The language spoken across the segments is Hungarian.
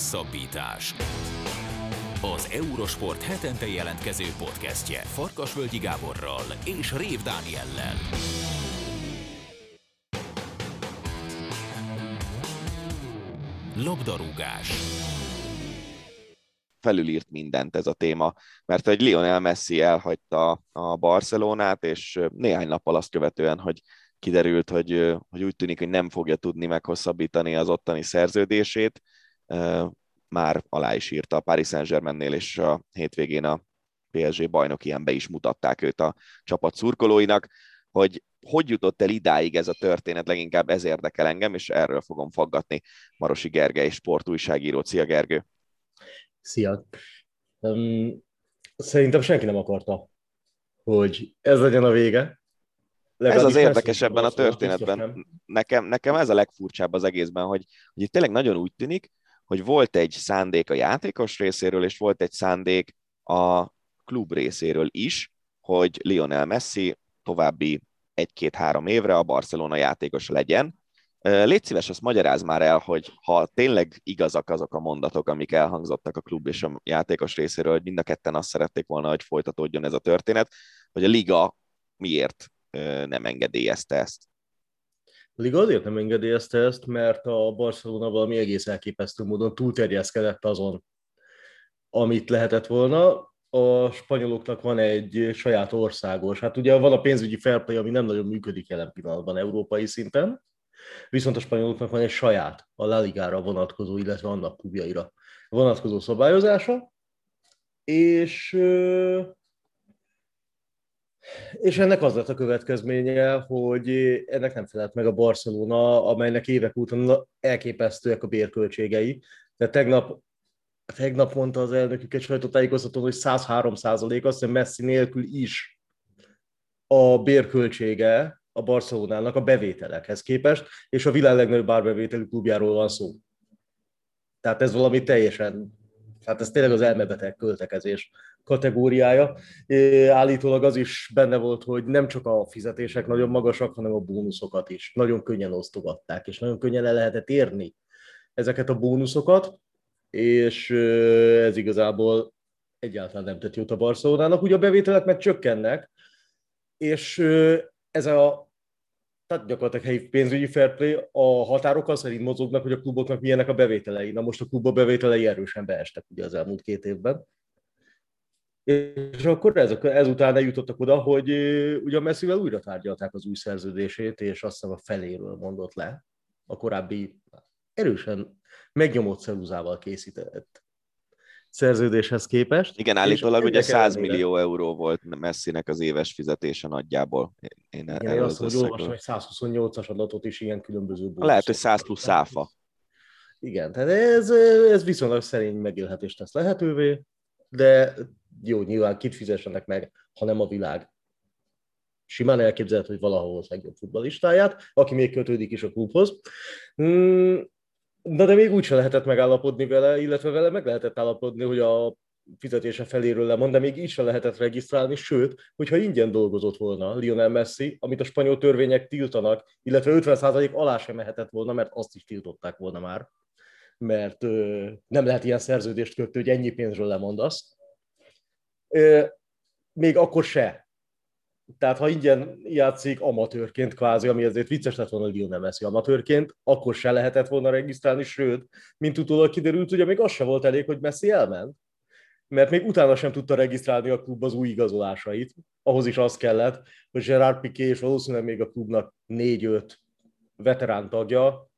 Hosszabbítás. Az Eurosport hetente jelentkező podcastje Farkasvölgyi Gáborral és Rév Dániellel. Labdarúgás. felülírt mindent ez a téma, mert egy Lionel Messi elhagyta a Barcelonát, és néhány nappal azt követően, hogy kiderült, hogy, hogy úgy tűnik, hogy nem fogja tudni meghosszabbítani az ottani szerződését, már alá is írta a Paris Saint-Germainnél, és a hétvégén a PSG bajnok ilyen be is mutatták őt a csapat szurkolóinak, hogy hogy jutott el idáig ez a történet, leginkább ez érdekel engem, és erről fogom faggatni Marosi Gergely, sportújságíró. Szia Gergő! Szia! Um, szerintem senki nem akarta, hogy ez legyen a vége. Legalábbis ez az érdekes ebben a történetben. Nekem, nekem ez a legfurcsább az egészben, hogy, hogy itt tényleg nagyon úgy tűnik, hogy volt egy szándék a játékos részéről, és volt egy szándék a klub részéről is, hogy Lionel Messi további egy-két-három évre a Barcelona játékos legyen. Légy szíves, azt magyaráz már el, hogy ha tényleg igazak azok a mondatok, amik elhangzottak a klub és a játékos részéről, hogy mind a ketten azt szerették volna, hogy folytatódjon ez a történet, hogy a liga miért nem engedélyezte ezt. A liga azért nem engedélyezte ezt, mert a Barcelona valami egész elképesztő módon túlterjeszkedett azon, amit lehetett volna. A spanyoloknak van egy saját országos, hát ugye van a pénzügyi fair ami nem nagyon működik jelen pillanatban európai szinten, viszont a spanyoloknak van egy saját, a La Ligára vonatkozó, illetve annak klubjaira vonatkozó szabályozása, és és ennek az lett a következménye, hogy ennek nem felelt meg a Barcelona, amelynek évek óta elképesztőek a bérköltségei. De tegnap, tegnap mondta az elnökük egy sajtótájékoztatón, hogy 103 százalék, azt hiszem Messi nélkül is a bérköltsége a Barcelonának a bevételekhez képest, és a világ legnagyobb árbevételű klubjáról van szó. Tehát ez valami teljesen, hát ez tényleg az elmebeteg költekezés kategóriája. Állítólag az is benne volt, hogy nem csak a fizetések nagyon magasak, hanem a bónuszokat is. Nagyon könnyen osztogatták, és nagyon könnyen el lehetett érni ezeket a bónuszokat, és ez igazából egyáltalán nem tett jót a Barcelonának. Ugye a bevételek meg csökkennek, és ez a tehát gyakorlatilag helyi pénzügyi fair play, a határok az szerint mozognak, hogy a kluboknak milyenek a bevételei. Na most a klubok bevételei erősen beestek ugye az elmúlt két évben. És akkor ez, ezután eljutottak oda, hogy ugye a Messivel újra tárgyalták az új szerződését, és azt hiszem a feléről mondott le a korábbi erősen megnyomott szeruzával készített szerződéshez képest. Igen, állítólag ugye 100 millió euró volt Messinek az éves fizetése nagyjából. Én Igen, én azt hogy olvastam, hogy 128-as adatot is ilyen különböző Lehet, hogy 100 plusz áfa. Igen, tehát ez, ez viszonylag szerény megélhetést tesz lehetővé, de jó, nyilván kit fizessenek meg, ha a világ. Simán elképzelhető, hogy valahol az legjobb futballistáját, aki még kötődik is a klubhoz. Hmm, Na de még úgyse lehetett megállapodni vele, illetve vele meg lehetett állapodni, hogy a fizetése feléről lemond, de még így sem lehetett regisztrálni, sőt, hogyha ingyen dolgozott volna Lionel Messi, amit a spanyol törvények tiltanak, illetve 50% alá sem mehetett volna, mert azt is tiltották volna már, mert ö, nem lehet ilyen szerződést kötni, hogy ennyi pénzről lemondasz, még akkor se. Tehát ha ingyen játszik amatőrként kvázi, ami azért vicces lett volna Lionel Messi amatőrként, akkor se lehetett volna regisztrálni, sőt, mint utólag kiderült, ugye még az se volt elég, hogy Messi elment, mert még utána sem tudta regisztrálni a klub az új igazolásait. Ahhoz is az kellett, hogy Gerard Piqué és valószínűleg még a klubnak négy-öt veterán tagja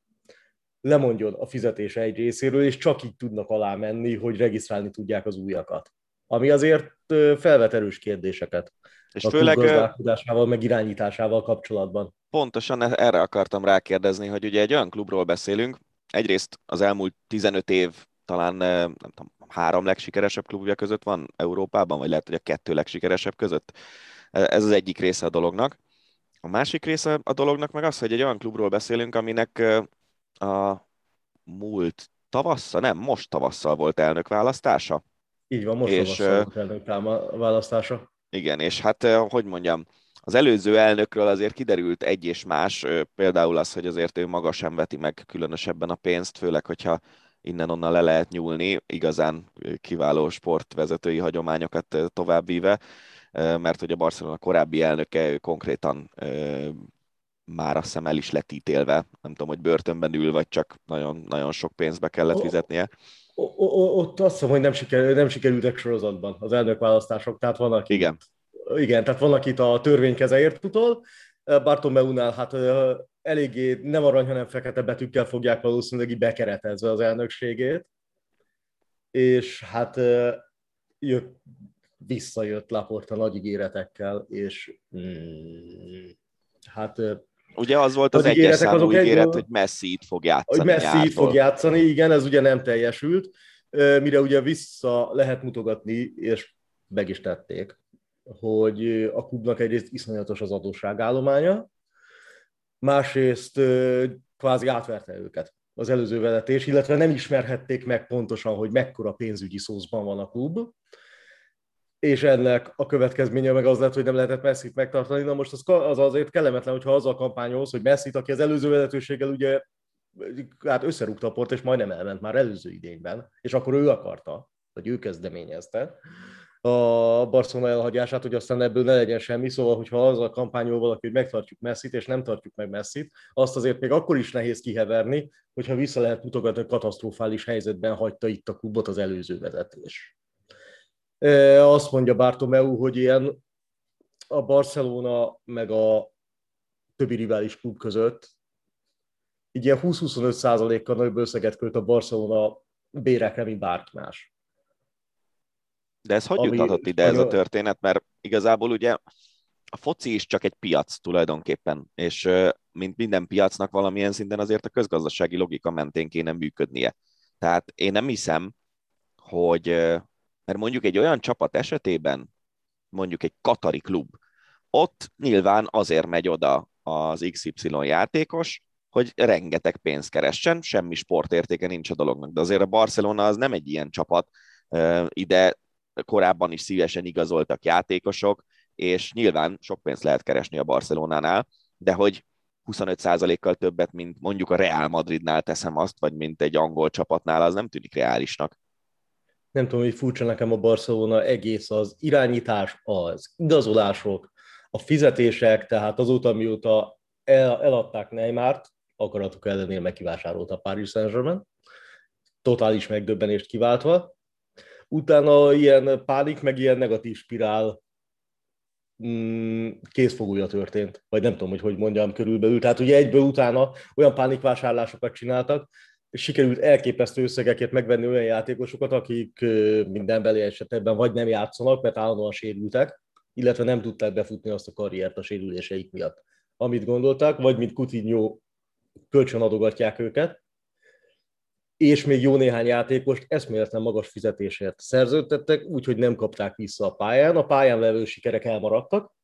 lemondjon a fizetése egy részéről, és csak így tudnak alá menni, hogy regisztrálni tudják az újakat ami azért felvet erős kérdéseket. És a főleg gazdálkodásával, meg irányításával kapcsolatban. Pontosan e- erre akartam rákérdezni, hogy ugye egy olyan klubról beszélünk, egyrészt az elmúlt 15 év talán nem tudom, három legsikeresebb klubja között van Európában, vagy lehet, hogy a kettő legsikeresebb között. E, ez az egyik része a dolognak. A másik része a dolognak meg az, hogy egy olyan klubról beszélünk, aminek a múlt tavasszal, nem, most tavasszal volt elnök választása. Így van, most és, a választása. Igen, és hát, hogy mondjam, az előző elnökről azért kiderült egy és más, például az, hogy azért ő maga sem veti meg különösebben a pénzt, főleg, hogyha innen-onnan le lehet nyúlni, igazán kiváló sportvezetői hagyományokat továbbvíve, mert hogy a Barcelona korábbi elnöke konkrétan már azt hiszem el is lett ítélve, nem tudom, hogy börtönben ül, vagy csak nagyon, nagyon sok pénzbe kellett fizetnie. Ott azt hiszem, hogy nem, sikerül, nem sikerültek sorozatban az elnökválasztások, tehát van, aki... Igen. Igen, tehát van, akit a törvénykezeért utol, Bartomeunál hát eléggé nem arany, hanem fekete betűkkel fogják valószínűleg bekeretezve az elnökségét, és hát jött, visszajött Laporta nagy ígéretekkel, és mm, hát Ugye az volt az egyes számú ígéret, egy, hogy Messi itt fog játszani. Hogy Messi nyártól. itt fog játszani, igen, ez ugye nem teljesült, mire ugye vissza lehet mutogatni, és meg is tették, hogy a klubnak egyrészt iszonyatos az adósságállománya, másrészt kvázi átverte őket az előző vezetés, illetve nem ismerhették meg pontosan, hogy mekkora pénzügyi szószban van a klub, és ennek a következménye meg az lett, hogy nem lehetett Messi-t megtartani. Na most az, az azért kellemetlen, hogyha azzal kampányolsz, hogy messi aki az előző vezetőséggel ugye hát összerúgta a port, és majdnem elment már előző idényben, és akkor ő akarta, vagy ő kezdeményezte a Barcelona elhagyását, hogy aztán ebből ne legyen semmi, szóval, hogyha azzal kampányol valaki, hogy megtartjuk Messi-t, és nem tartjuk meg messi azt azért még akkor is nehéz kiheverni, hogyha vissza lehet mutogatni, hogy katasztrofális helyzetben hagyta itt a klubot az előző vezetés. Azt mondja Bartomeu, hogy ilyen a Barcelona meg a többi rivális klub között így ilyen 20-25 százalékkal nagyobb összeget költ a Barcelona bérekre, mint bárki más. De ez hogy Ami, juthatott ide ez a történet? Mert igazából ugye a foci is csak egy piac tulajdonképpen, és mint minden piacnak valamilyen szinten azért a közgazdasági logika mentén kéne működnie. Tehát én nem hiszem, hogy, mert mondjuk egy olyan csapat esetében, mondjuk egy katari klub, ott nyilván azért megy oda az XY játékos, hogy rengeteg pénzt keressen, semmi sportértéke nincs a dolognak. De azért a Barcelona az nem egy ilyen csapat, ide korábban is szívesen igazoltak játékosok, és nyilván sok pénzt lehet keresni a Barcelonánál, de hogy 25%-kal többet, mint mondjuk a Real Madridnál teszem azt, vagy mint egy angol csapatnál, az nem tűnik reálisnak. Nem tudom, hogy furcsa nekem a Barcelona egész az irányítás, az igazolások, a fizetések, tehát azóta, mióta el, eladták Neymart, akaratok ellenére megkivásárolta a Paris Saint-Germain, totális megdöbbenést kiváltva, utána ilyen pánik, meg ilyen negatív spirál mm, készfogója történt, vagy nem tudom, hogy hogy mondjam körülbelül. Tehát ugye egyből utána olyan pánikvásárlásokat csináltak, sikerült elképesztő összegeket megvenni olyan játékosokat, akik minden belé esetben vagy nem játszanak, mert állandóan sérültek, illetve nem tudták befutni azt a karriert a sérüléseik miatt, amit gondoltak, vagy mint Coutinho kölcsön adogatják őket, és még jó néhány játékost eszméletlen magas fizetésért szerződtettek, úgyhogy nem kapták vissza a pályán. A pályán levő sikerek elmaradtak,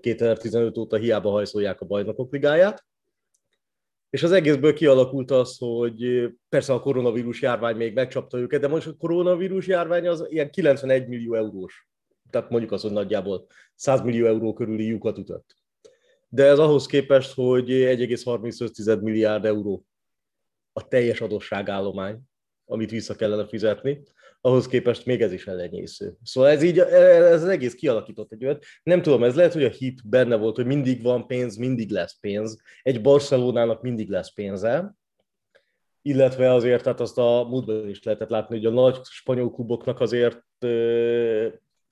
2015 óta hiába hajszolják a bajnokok ligáját, és az egészből kialakult az, hogy persze a koronavírus járvány még megcsapta őket, de most a koronavírus járvány az ilyen 91 millió eurós. Tehát mondjuk az, hogy nagyjából 100 millió euró körüli lyukat ütött. De ez ahhoz képest, hogy 1,35 milliárd euró a teljes adósságállomány, amit vissza kellene fizetni, ahhoz képest még ez is elenyésző. Szóval ez így, ez az egész kialakított egy olyat. Nem tudom, ez lehet, hogy a hit benne volt, hogy mindig van pénz, mindig lesz pénz. Egy Barcelonának mindig lesz pénze, illetve azért, tehát azt a múltban is lehetett látni, hogy a nagy spanyol kluboknak azért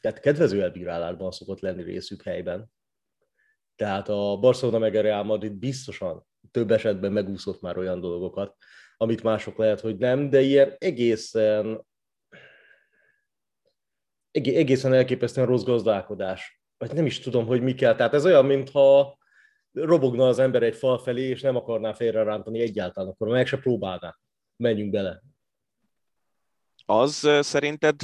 tehát kedvező elbírálásban szokott lenni részük helyben. Tehát a Barcelona meg a Real Madrid biztosan több esetben megúszott már olyan dolgokat, amit mások lehet, hogy nem, de ilyen egészen egészen elképesztően rossz gazdálkodás. Vagy nem is tudom, hogy mi kell. Tehát ez olyan, mintha robogna az ember egy fal felé, és nem akarná félrerántani egyáltalán, akkor meg se próbálná. Menjünk bele. Az szerinted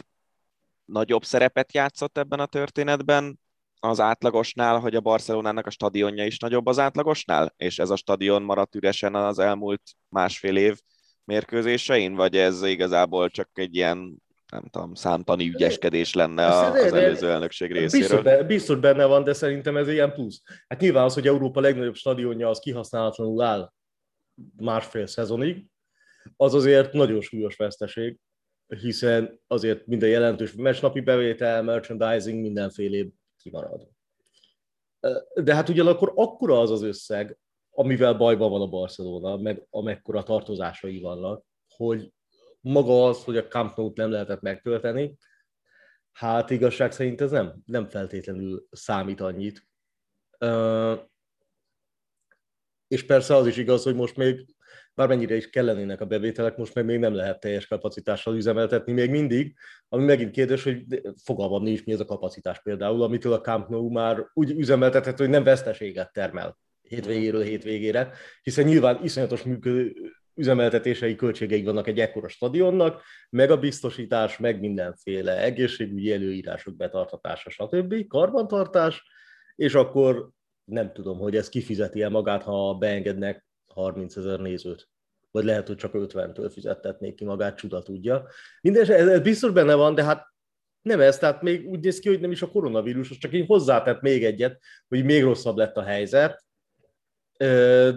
nagyobb szerepet játszott ebben a történetben, az átlagosnál, hogy a Barcelonának a stadionja is nagyobb az átlagosnál, és ez a stadion maradt üresen az elmúlt másfél év mérkőzésein, vagy ez igazából csak egy ilyen nem tudom, számtani ügyeskedés lenne az előző elnökség részéről. Biztos, biztos benne van, de szerintem ez ilyen plusz. Hát nyilván az, hogy Európa legnagyobb stadionja az kihasználatlanul áll másfél szezonig, az azért nagyon súlyos veszteség, hiszen azért minden jelentős mesnapi bevétel, merchandising, mindenféle kimarad. De hát ugyanakkor akkora az az összeg, amivel bajban van a Barcelona, meg amekkora tartozásai vannak, hogy maga az, hogy a Camp Nou-t nem lehetett megtölteni, hát igazság szerint ez nem, nem feltétlenül számít annyit. És persze az is igaz, hogy most még bármennyire is kellenének a bevételek, most meg még nem lehet teljes kapacitással üzemeltetni még mindig, ami megint kérdés, hogy fogalmam nincs, mi ez a kapacitás például, amitől a Camp Nou már úgy üzemeltethető, hogy nem veszteséget termel hétvégéről hétvégére, hiszen nyilván iszonyatos működő üzemeltetései költségei vannak egy ekkora stadionnak, meg a biztosítás, meg mindenféle egészségügyi előírások betartatása, stb. karbantartás, és akkor nem tudom, hogy ez kifizeti el magát, ha beengednek 30 ezer nézőt. Vagy lehet, hogy csak 50-től fizettetnék ki magát, csuda tudja. Mindenesetre ez, ez biztos benne van, de hát nem ez, tehát még úgy néz ki, hogy nem is a koronavírus, csak én hozzátett még egyet, hogy még rosszabb lett a helyzet,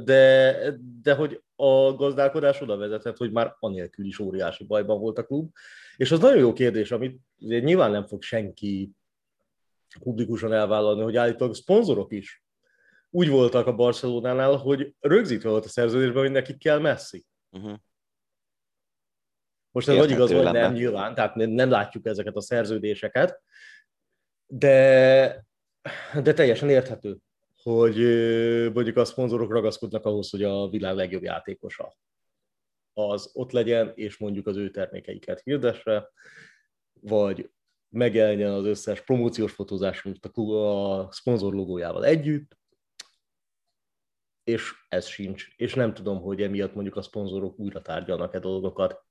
de, de hogy a gazdálkodás oda vezetett, hogy már anélkül is óriási bajban volt a klub. És az nagyon jó kérdés, amit nyilván nem fog senki publikusan elvállalni, hogy állítólag szponzorok is úgy voltak a Barcelonánál, hogy rögzítve volt a szerződésben, hogy nekik kell Messi. Uh-huh. Most ez vagy igaz, vagy nem, nyilván, tehát nem látjuk ezeket a szerződéseket, de, de teljesen érthető, hogy mondjuk a szponzorok ragaszkodnak ahhoz, hogy a világ legjobb játékosa az ott legyen, és mondjuk az ő termékeiket hirdesse, vagy megjelenjen az összes promóciós fotózás a, szponzor logójával együtt, és ez sincs. És nem tudom, hogy emiatt mondjuk a szponzorok újra tárgyalnak-e dolgokat.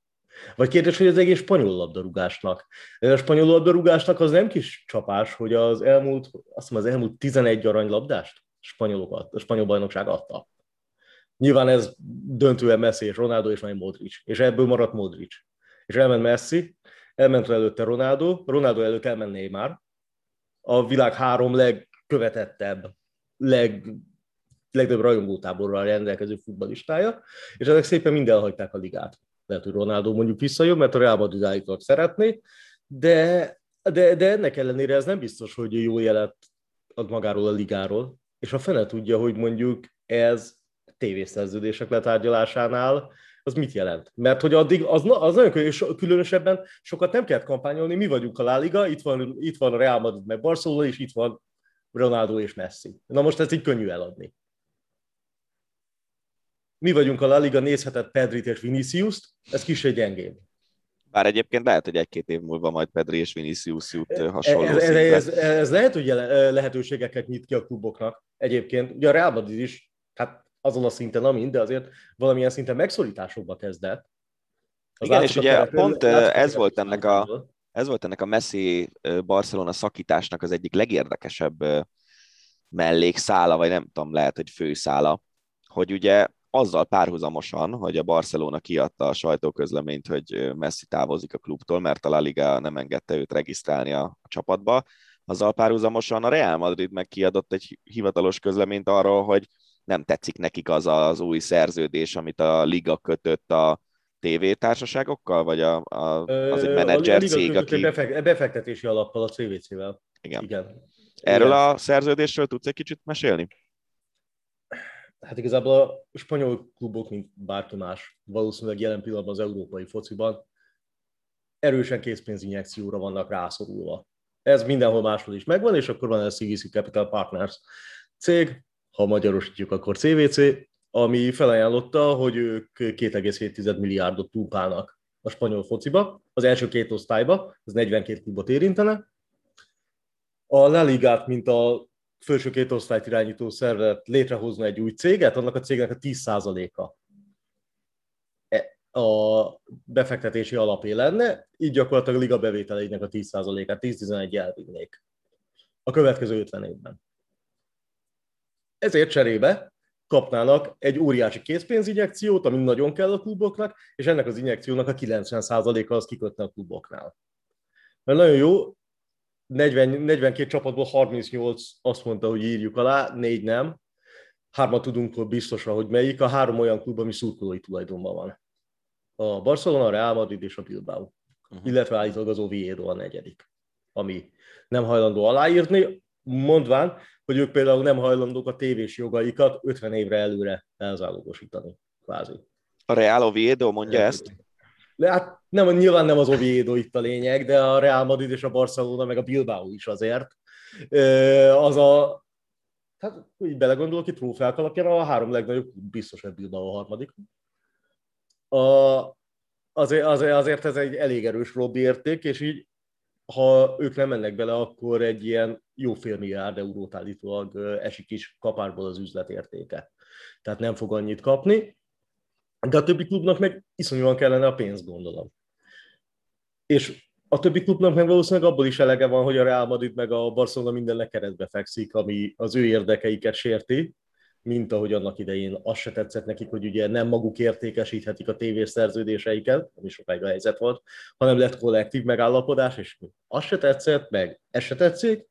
Vagy kérdés, hogy az egész spanyol labdarúgásnak. A spanyol labdarúgásnak az nem kis csapás, hogy az elmúlt, azt mondom, az elmúlt 11 aranylabdást spanyolokat, a spanyol bajnokság adta. Nyilván ez döntően Messi és Ronaldo és majd Modric. És ebből maradt Modric. És elment Messi, elment előtte Ronaldo, Ronaldo előtt elment Neymar, a világ három legkövetettebb, leg legnagyobb rajongótáborral rendelkező futballistája, és ezek szépen mind elhagyták a ligát. Lehet, hogy Ronaldo mondjuk visszajön, mert a Real Madrid szeretné, de, de, de ennek ellenére ez nem biztos, hogy jó jelet ad magáról a ligáról, és a fene tudja, hogy mondjuk ez tévészerződések letárgyalásánál az mit jelent? Mert hogy addig az, az nagyon és különösebben sokat nem kell kampányolni, mi vagyunk a La Liga, itt van, itt van a Real Madrid meg Barcelona, és itt van Ronaldo és Messi. Na most ez így könnyű eladni mi vagyunk a La Liga nézhetett Pedrit és Vinicius-t, ez kicsi gyengébb. Bár egyébként lehet, hogy egy-két év múlva majd Pedri és Vinicius jut hasonló ez, ez, ez, ez lehet, hogy lehetőségeket nyit ki a kluboknak. Egyébként, ugye a Real Madrid is, hát azon a szinten, amint, de azért valamilyen szinten megszorításokba kezdett. Az Igen, és ugye pont ez volt ennek a, ez volt ennek a Messi Barcelona szakításnak az egyik legérdekesebb mellékszála, vagy nem tudom, lehet, hogy főszála, hogy ugye azzal párhuzamosan, hogy a Barcelona kiadta a sajtóközleményt, hogy Messi távozik a klubtól, mert a La Liga nem engedte őt regisztrálni a, a csapatba, azzal párhuzamosan a Real Madrid meg kiadott egy hivatalos közleményt arról, hogy nem tetszik nekik az az új szerződés, amit a Liga kötött a tévétársaságokkal, vagy a, a, az egy menedzser cég, aki... Befektetési alappal, a CVC-vel. Igen. Igen. Erről Igen. a szerződésről tudsz egy kicsit mesélni? Hát igazából a spanyol klubok, mint bárki más, valószínűleg jelen pillanatban az európai fociban erősen készpénzinjekcióra vannak rászorulva. Ez mindenhol máshol is megvan, és akkor van a CVC Capital Partners cég, ha magyarosítjuk, akkor CVC, ami felajánlotta, hogy ők 2,7 milliárdot pumpálnak a spanyol fociba, az első két osztályba, ez 42 klubot érintene. A La Ligát, mint a felső két osztályt irányító szervezet létrehozna egy új céget, annak a cégnek a 10%-a e, a befektetési alapé lenne, így gyakorlatilag a liga bevételeinek a 10%-át, 10-11 elvinnék a következő 50 évben. Ezért cserébe kapnának egy óriási készpénzinjekciót, ami nagyon kell a kluboknak, és ennek az injekciónak a 90%-a az kikötne a kluboknál. Mert nagyon jó, 40, 42 csapatból 38 azt mondta, hogy írjuk alá, négy nem. Hármat tudunk biztosra, hogy melyik. A három olyan klub, ami szurkolói tulajdonban van. A Barcelona, a Real Madrid és a Bilbao. Uh-huh. Illetve állítólag az Oviedo a negyedik, ami nem hajlandó aláírni, mondván, hogy ők például nem hajlandók a tévés jogaikat 50 évre előre elzálogosítani, kvázi. A Real Oviedo mondja ezt? De hát nem, nyilván nem az Oviedo itt a lényeg, de a Real Madrid és a Barcelona, meg a Bilbao is azért. Az a, hát így belegondolok, itt trófeák alapján a három legnagyobb, biztos, hogy Bilbao a harmadik. A, azért, azért, azért ez egy elég erős lobby érték, és így ha ők nem mennek bele, akkor egy ilyen jó fél milliárd eurót állítólag esik is kapárból az üzletértéke. Tehát nem fog annyit kapni, de a többi klubnak meg iszonyúan kellene a pénz, gondolom. És a többi klubnak meg valószínűleg abból is elege van, hogy a Real Madrid meg a Barcelona mindennek keretbe fekszik, ami az ő érdekeiket sérti, mint ahogy annak idején azt se tetszett nekik, hogy ugye nem maguk értékesíthetik a tévés szerződéseiket, ami sokáig a helyzet volt, hanem lett kollektív megállapodás, és azt se tetszett, meg ez se tetszik,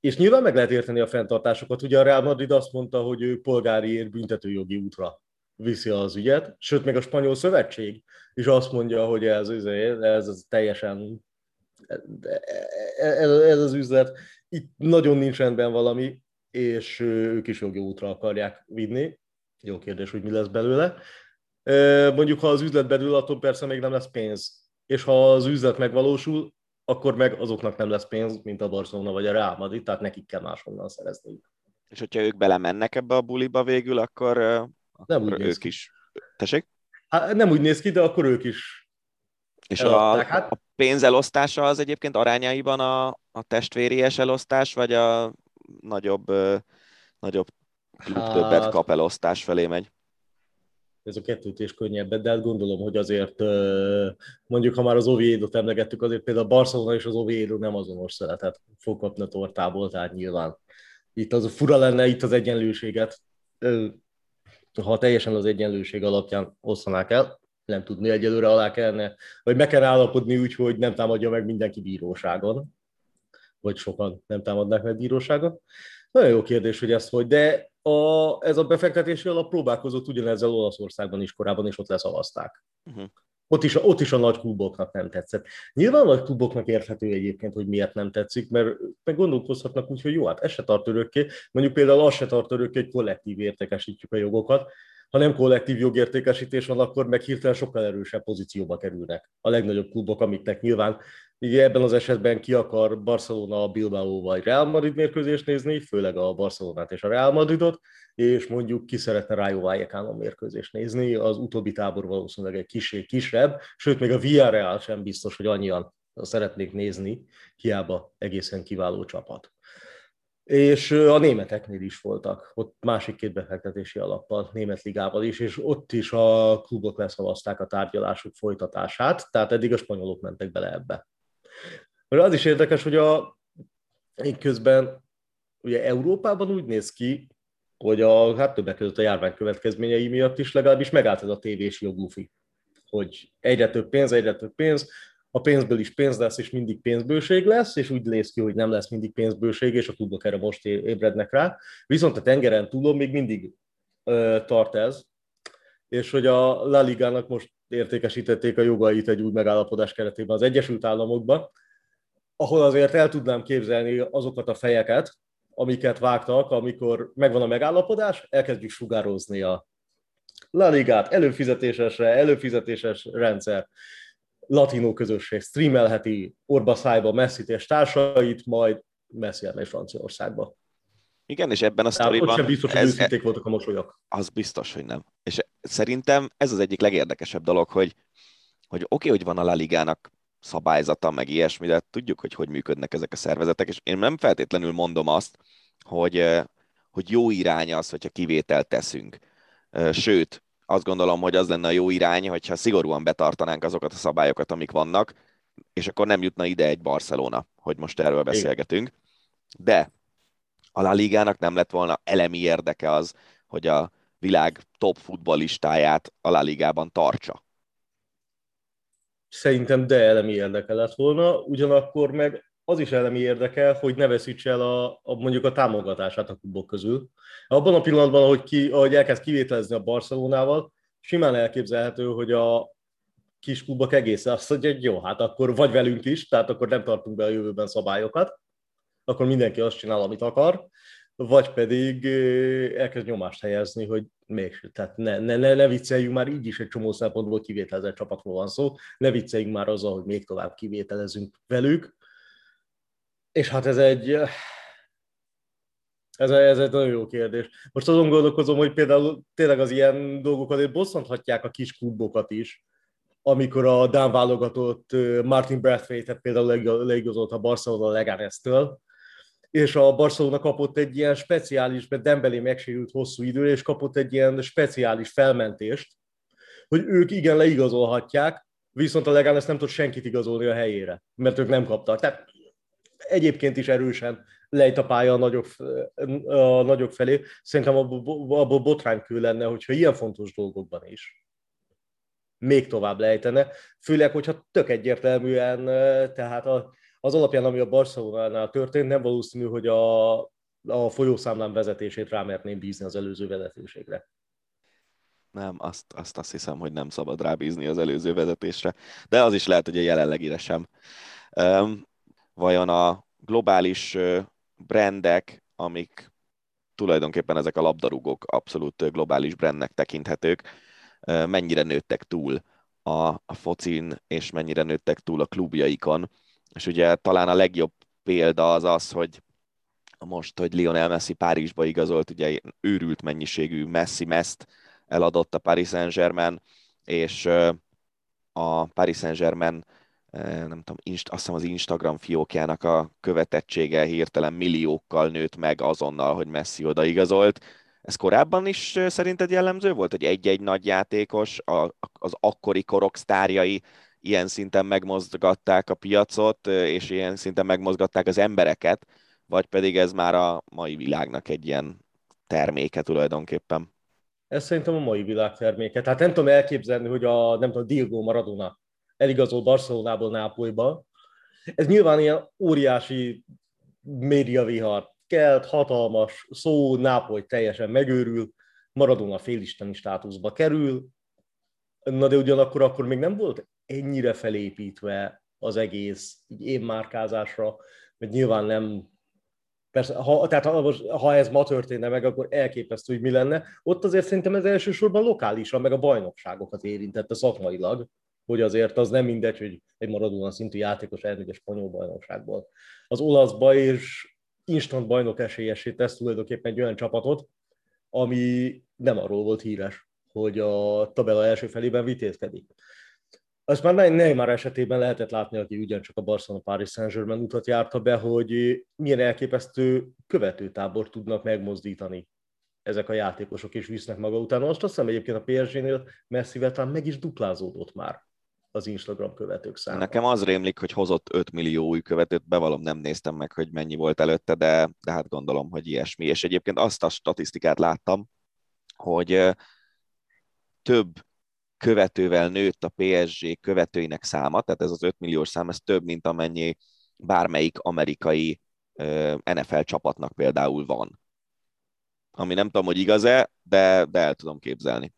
és nyilván meg lehet érteni a fenntartásokat. Ugye a Real Madrid azt mondta, hogy ő polgári büntetőjogi útra viszi az ügyet, sőt, még a spanyol szövetség is azt mondja, hogy ez, ez, ez, ez teljesen ez, ez az üzlet, itt nagyon nincs rendben valami, és ők is jogi útra akarják vinni. Jó kérdés, hogy mi lesz belőle. Mondjuk, ha az üzlet belül, attól persze még nem lesz pénz. És ha az üzlet megvalósul, akkor meg azoknak nem lesz pénz, mint a Barcelona vagy a Real Madrid, tehát nekik kell máshonnan szerezni. És hogyha ők belemennek ebbe a buliba végül, akkor, nem akkor ők ki. is. Tessék? Hát nem úgy néz ki, de akkor ők is. És a, hát... a pénzelosztása az egyébként arányaiban a, a testvéries elosztás, vagy a nagyobb, nagyobb klub hát... többet kap elosztás felé megy? ez a kettőtés könnyebb, de hát gondolom, hogy azért mondjuk, ha már az Oviedo-t emlegettük, azért például a Barcelona és az Oviedo nem azonos szeretet fog kapni a tortából, tehát nyilván itt az fura lenne itt az egyenlőséget, ha teljesen az egyenlőség alapján osztanák el, nem tudni egyelőre alá kellene, vagy meg kell állapodni úgy, hogy nem támadja meg mindenki bíróságon, vagy sokan nem támadnák meg bíróságon. Nagyon jó kérdés, hogy ezt hogy, de a, ez a befektetési alap próbálkozott ugyanezzel Olaszországban is korábban, és ott leszavazták. Uh-huh. Ott is, ott is a nagy kluboknak nem tetszett. Nyilván a nagy kluboknak érthető egyébként, hogy miért nem tetszik, mert meg gondolkozhatnak úgy, hogy jó, hát ez se tart örökké. Mondjuk például az se tart örökké, hogy kollektív értékesítjük a jogokat. Ha nem kollektív jogértékesítés van, akkor meg hirtelen sokkal erősebb pozícióba kerülnek a legnagyobb klubok, amiknek nyilván Ugye ebben az esetben ki akar Barcelona, Bilbao vagy Real Madrid mérkőzést nézni, főleg a Barcelonát és a Real Madridot, és mondjuk ki szeretne Rayo Vallecano mérkőzést nézni, az utóbbi tábor valószínűleg egy kicsi kisebb, sőt még a Villarreal sem biztos, hogy annyian szeretnék nézni, hiába egészen kiváló csapat. És a németeknél is voltak, ott másik két befektetési alappal, német ligával is, és ott is a klubok leszavazták a tárgyalások folytatását, tehát eddig a spanyolok mentek bele ebbe. Mert az is érdekes, hogy a, közben ugye Európában úgy néz ki, hogy a, hát többek között a járvány következményei miatt is legalábbis megállt ez a tévés joglufi, hogy egyre több pénz, egyre több pénz, a pénzből is pénz lesz, és mindig pénzbőség lesz, és úgy néz ki, hogy nem lesz mindig pénzbőség, és a klubok erre most ébrednek rá. Viszont a tengeren túlon még mindig ö, tart ez, és hogy a La Ligának most értékesítették a jogait egy új megállapodás keretében az Egyesült Államokban, ahol azért el tudnám képzelni azokat a fejeket, amiket vágtak, amikor megvan a megállapodás, elkezdjük sugározni a La Ligát, előfizetésesre, előfizetéses rendszer, latinó közösség streamelheti orba szájba messi és társait, majd Messi elmegy Franciaországba. Igen, és ebben a sztoriban... Ott sem biztos, hogy ez, őszinték voltak a mosolyok. Az biztos, hogy nem. És szerintem ez az egyik legérdekesebb dolog, hogy, hogy oké, okay, hogy van a La Ligának szabályzata, meg ilyesmi, de tudjuk, hogy hogy működnek ezek a szervezetek, és én nem feltétlenül mondom azt, hogy, hogy jó irány az, hogyha kivételt teszünk. Sőt, azt gondolom, hogy az lenne a jó irány, hogyha szigorúan betartanánk azokat a szabályokat, amik vannak, és akkor nem jutna ide egy Barcelona, hogy most erről beszélgetünk. De a La Ligának nem lett volna elemi érdeke az, hogy a világ top futballistáját a La Ligában tartsa. Szerintem de elemi érdeke lett volna, ugyanakkor meg az is elemi érdeke, hogy ne veszíts el a, a, mondjuk a támogatását a klubok közül. Abban a pillanatban, ahogy, ki, ahogy elkezd kivételezni a Barcelonával, simán elképzelhető, hogy a kis klubok egészen azt mondja, hogy jó, hát akkor vagy velünk is, tehát akkor nem tartunk be a jövőben szabályokat, akkor mindenki azt csinál, amit akar, vagy pedig elkezd nyomást helyezni, hogy még, tehát ne, ne, ne, ne vicceljünk már, így is egy csomó szempontból kivételezett csapatról van szó, ne vicceljünk már azzal, hogy még tovább kivételezünk velük, és hát ez egy, ez, ez egy nagyon jó kérdés. Most azon gondolkozom, hogy például tényleg az ilyen dolgok azért bosszanthatják a kis klubokat is, amikor a Dán válogatott Martin Brathwaite-et például leigazolt a Barcelona Leganes-től, és a Barcelona kapott egy ilyen speciális, mert Dembélé megsérült hosszú időre, és kapott egy ilyen speciális felmentést, hogy ők igen leigazolhatják, viszont a Leganes nem tud senkit igazolni a helyére, mert ők nem kaptak. Tehát egyébként is erősen lejt a pálya a nagyok, a nagyok felé. Szerintem abból, abból botránykő lenne, hogyha ilyen fontos dolgokban is még tovább lejtene, főleg, hogyha tök egyértelműen, tehát az alapján, ami a Barcelonánál történt, nem valószínű, hogy a, a folyószámlán vezetését rámerném bízni az előző vezetőségre. Nem, azt, azt azt hiszem, hogy nem szabad rábízni az előző vezetésre, de az is lehet, hogy a jelenlegire sem. Vajon a globális brandek, amik tulajdonképpen ezek a labdarúgók abszolút globális brandnek tekinthetők, mennyire nőttek túl a, a focin, és mennyire nőttek túl a klubjaikon. És ugye talán a legjobb példa az az, hogy most, hogy Lionel Messi Párizsba igazolt, ugye őrült mennyiségű Messi meszt eladott a Paris Saint-Germain, és a Paris Saint-Germain nem tudom, inst, azt hiszem az Instagram fiókjának a követettsége hirtelen milliókkal nőtt meg azonnal, hogy Messi odaigazolt, ez korábban is szerinted jellemző volt, hogy egy-egy nagy játékos, a, az akkori korok sztárjai ilyen szinten megmozgatták a piacot, és ilyen szinten megmozgatták az embereket, vagy pedig ez már a mai világnak egy ilyen terméke tulajdonképpen? Ez szerintem a mai világ terméke. Tehát nem tudom elképzelni, hogy a nem tudom, Diego Maradona eligazol Barcelonából Nápolyba. Ez nyilván ilyen óriási médiavihar kelt, hatalmas szó, Nápoly teljesen megőrül, Maradona félisteni státuszba kerül, na de ugyanakkor akkor még nem volt ennyire felépítve az egész így énmárkázásra, mert nyilván nem Persze, ha, tehát ha, ha ez ma történne meg, akkor elképesztő, hogy mi lenne. Ott azért szerintem ez elsősorban lokálisan, meg a bajnokságokat érintette szakmailag, hogy azért az nem mindegy, hogy egy maradóan szintű játékos elmegy a spanyol bajnokságból. Az olaszba és instant bajnok esélyesé tesz tulajdonképpen egy olyan csapatot, ami nem arról volt híres, hogy a tabella első felében vitézkedik. Azt már Neymar esetében lehetett látni, aki ugyancsak a Barcelona Paris Saint-Germain utat járta be, hogy milyen elképesztő követőtábor tudnak megmozdítani ezek a játékosok, és visznek maga után. Most azt hiszem egyébként a PSG-nél messzivel talán meg is duplázódott már az Instagram követők száma. Nekem az rémlik, hogy hozott 5 millió új követőt, bevallom nem néztem meg, hogy mennyi volt előtte, de, de hát gondolom, hogy ilyesmi. És egyébként azt a statisztikát láttam, hogy több követővel nőtt a PSG követőinek száma, tehát ez az 5 milliós szám, ez több, mint amennyi bármelyik amerikai NFL csapatnak például van. Ami nem tudom, hogy igaz-e, de, de el tudom képzelni.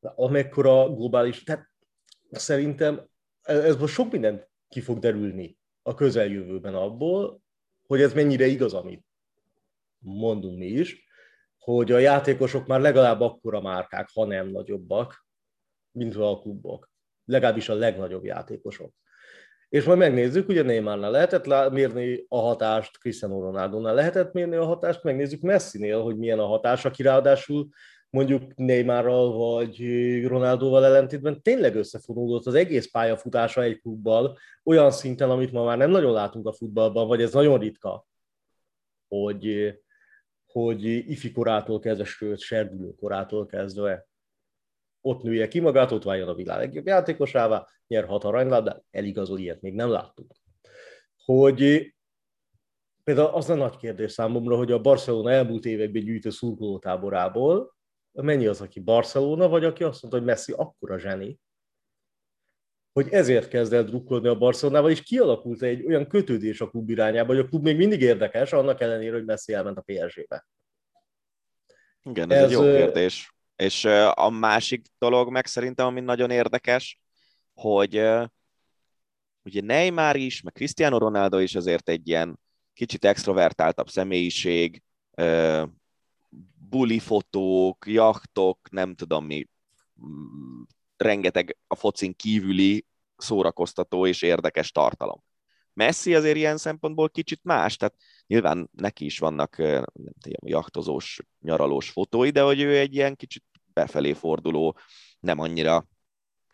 Amekkora globális, tehát szerintem ez most sok mindent ki fog derülni a közeljövőben abból, hogy ez mennyire igaz, amit mondunk mi is, hogy a játékosok már legalább akkora márkák, ha nem nagyobbak, mint a klubok. Legalábbis a legnagyobb játékosok. És majd megnézzük, ugye Neymarnál lehetett mérni a hatást, Cristiano Ronaldo-nál lehetett mérni a hatást, megnézzük Messi-nél, hogy milyen a hatás, aki ráadásul mondjuk Neymarral vagy Ronaldóval ellentétben tényleg összefonódott az egész pályafutása egy klubbal, olyan szinten, amit ma már nem nagyon látunk a futballban, vagy ez nagyon ritka, hogy, hogy ifi korától kezdve, sőt, serdülő korától kezdve ott nője ki magát, ott váljon a világ legjobb játékosává, nyerhat a de eligazol, ilyet még nem láttunk. Hogy például az a nagy kérdés számomra, hogy a Barcelona elmúlt években gyűjtő szurkolótáborából mennyi az, aki Barcelona, vagy aki azt mondta, hogy Messi akkora zseni, hogy ezért kezd el drukkolni a Barcelonával, és kialakult egy olyan kötődés a klub irányába, hogy a klub még mindig érdekes, annak ellenére, hogy Messi elment a PSG-be. Igen, ez, ez egy jó kérdés. És a másik dolog meg szerintem, ami nagyon érdekes, hogy ugye Neymar is, meg Cristiano Ronaldo is azért egy ilyen kicsit extrovertáltabb személyiség, buli fotók, jachtok, nem tudom mi, mm, rengeteg a focin kívüli szórakoztató és érdekes tartalom. Messi azért ilyen szempontból kicsit más, tehát nyilván neki is vannak nem tudom, jachtozós, nyaralós fotói, de hogy ő egy ilyen kicsit befelé forduló, nem annyira,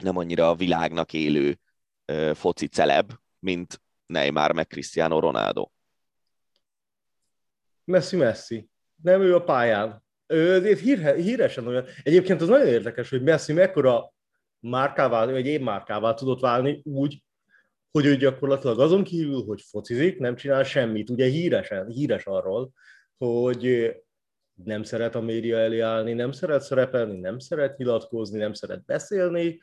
nem annyira a világnak élő foci celeb, mint Neymar meg Cristiano Ronaldo. Messi, Messi. Nem ő a pályán. Ő híre, híresen olyan. Egyébként az nagyon érdekes, hogy Messi mekkora márkává, vagy én márkává tudott válni úgy, hogy ő gyakorlatilag azon kívül, hogy focizik, nem csinál semmit. Ugye híresen, híres arról, hogy nem szeret a média elé állni, nem szeret szerepelni, nem szeret nyilatkozni, nem szeret beszélni.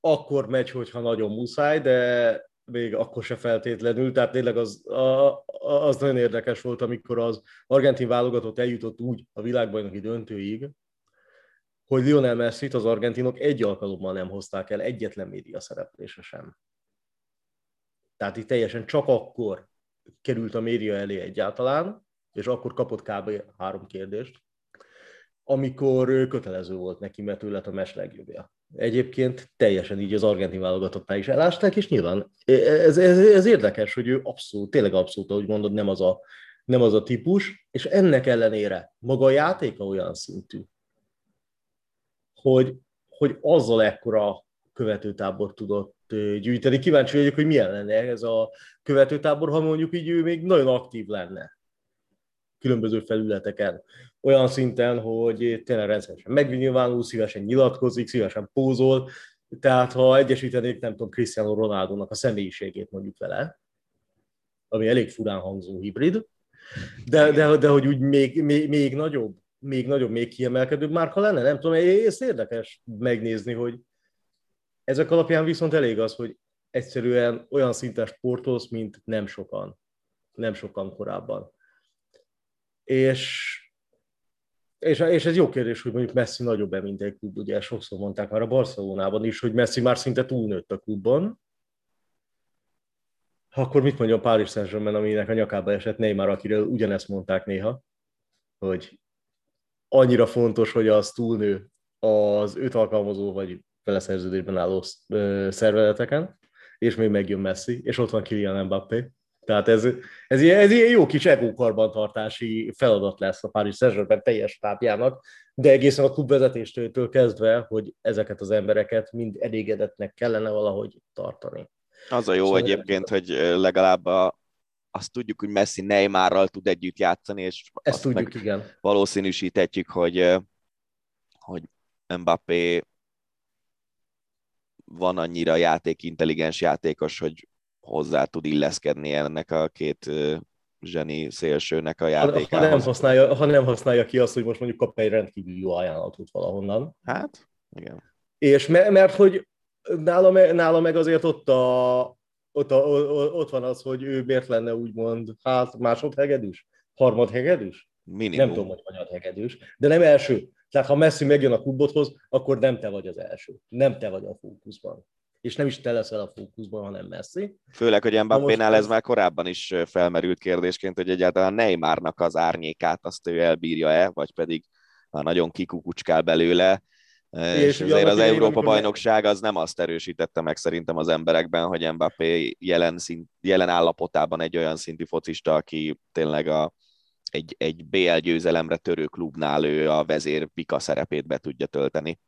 Akkor megy, hogyha nagyon muszáj, de még akkor se feltétlenül, tehát tényleg az, a, az nagyon érdekes volt, amikor az argentin válogatott eljutott úgy a világbajnoki döntőig, hogy Lionel messi az argentinok egy alkalommal nem hozták el egyetlen média szereplése sem. Tehát itt teljesen csak akkor került a média elé egyáltalán, és akkor kapott kb. három kérdést, amikor kötelező volt neki, mert ő lett a mes legjobbja. Egyébként teljesen így az argentin válogatottá is elásták, és nyilván ez, ez, ez érdekes, hogy ő abszolút, tényleg abszolút, ahogy mondod, nem az, a, nem az a típus, és ennek ellenére maga a játéka olyan szintű, hogy, hogy azzal ekkora követőtábor tudott gyűjteni. Kíváncsi vagyok, hogy milyen lenne ez a követőtábor, ha mondjuk így ő még nagyon aktív lenne különböző felületeken. Olyan szinten, hogy tényleg rendszeresen megnyilvánul, szívesen nyilatkozik, szívesen pózol, tehát ha egyesítenék, nem tudom, Cristiano Ronaldo-nak a személyiségét mondjuk vele, ami elég furán hangzó hibrid, de, de, de hogy úgy még, még, még nagyobb, még nagyobb, még kiemelkedőbb márka lenne, nem tudom, ez érdekes megnézni, hogy ezek alapján viszont elég az, hogy egyszerűen olyan szinten sportolsz, mint nem sokan, nem sokan korábban. És, és, és ez jó kérdés, hogy mondjuk Messi nagyobb-e, mint egy klub. Ugye sokszor mondták már a Barcelonában is, hogy Messi már szinte túlnőtt a klubban. Akkor mit mondja a Paris Saint-Germain, aminek a nyakába esett Neymar, akiről ugyanezt mondták néha, hogy annyira fontos, hogy az túlnő az öt alkalmazó vagy vele szerződésben álló szervezeteken, és még megjön Messi, és ott van Kylian Mbappé. Tehát ez, ez, ez ilyen jó kis egókarbantartási feladat lesz a Paris saint teljes tápjának, de egészen a klubvezetéstől kezdve, hogy ezeket az embereket mind elégedetnek kellene valahogy tartani. Az a jó szóval egyébként, hogy legalább a, azt tudjuk, hogy Messi Neymarral tud együtt játszani, és ezt tudjuk, igen. valószínűsíthetjük, hogy, hogy Mbappé van annyira játékintelligens játékos, hogy hozzá tud illeszkedni ennek a két zseni szélsőnek a játékához. Ha nem, használja, ha nem használja ki azt, hogy most mondjuk kap egy rendkívül jó ajánlatot valahonnan. Hát, igen. És mert, mert hogy nála, nála meg azért ott, a, ott, a, ott van az, hogy ő miért lenne úgymond hát másodhegedűs, harmadhegedűs? Minimum. Nem tudom, hogy hegedűs, de nem első. Tehát ha Messi megjön a klubodhoz, akkor nem te vagy az első. Nem te vagy a fókuszban és nem is te leszel a fókuszban, hanem Messi. Főleg, hogy Mbappénál ez már korábban is felmerült kérdésként, hogy egyáltalán Neymarnak az árnyékát azt ő elbírja-e, vagy pedig már nagyon kikukucskál belőle, és, és azért az Európa-bajnokság az nem azt erősítette meg szerintem az emberekben, hogy Mbappé jelen, szint, jelen állapotában egy olyan szintű focista, aki tényleg a, egy, egy BL győzelemre törő klubnál ő a vezér pika szerepét be tudja tölteni.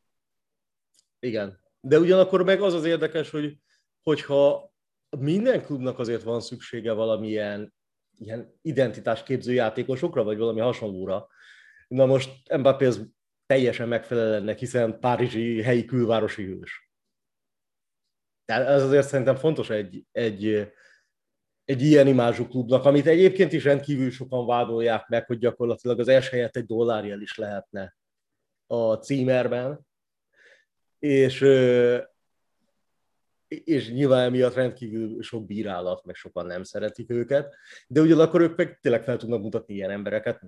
Igen, de ugyanakkor meg az az érdekes, hogy hogyha minden klubnak azért van szüksége valamilyen ilyen identitásképző játékosokra, vagy valami hasonlóra. Na most Mbappé az teljesen megfelel ennek, hiszen párizsi helyi külvárosi hős. Tehát ez azért szerintem fontos egy, egy, egy ilyen imázsú klubnak, amit egyébként is rendkívül sokan vádolják meg, hogy gyakorlatilag az első helyett egy dollárjel is lehetne a címerben, és, és nyilván emiatt rendkívül sok bírálat, meg sokan nem szeretik őket, de ugyanakkor ők meg tényleg fel tudnak mutatni ilyen embereket,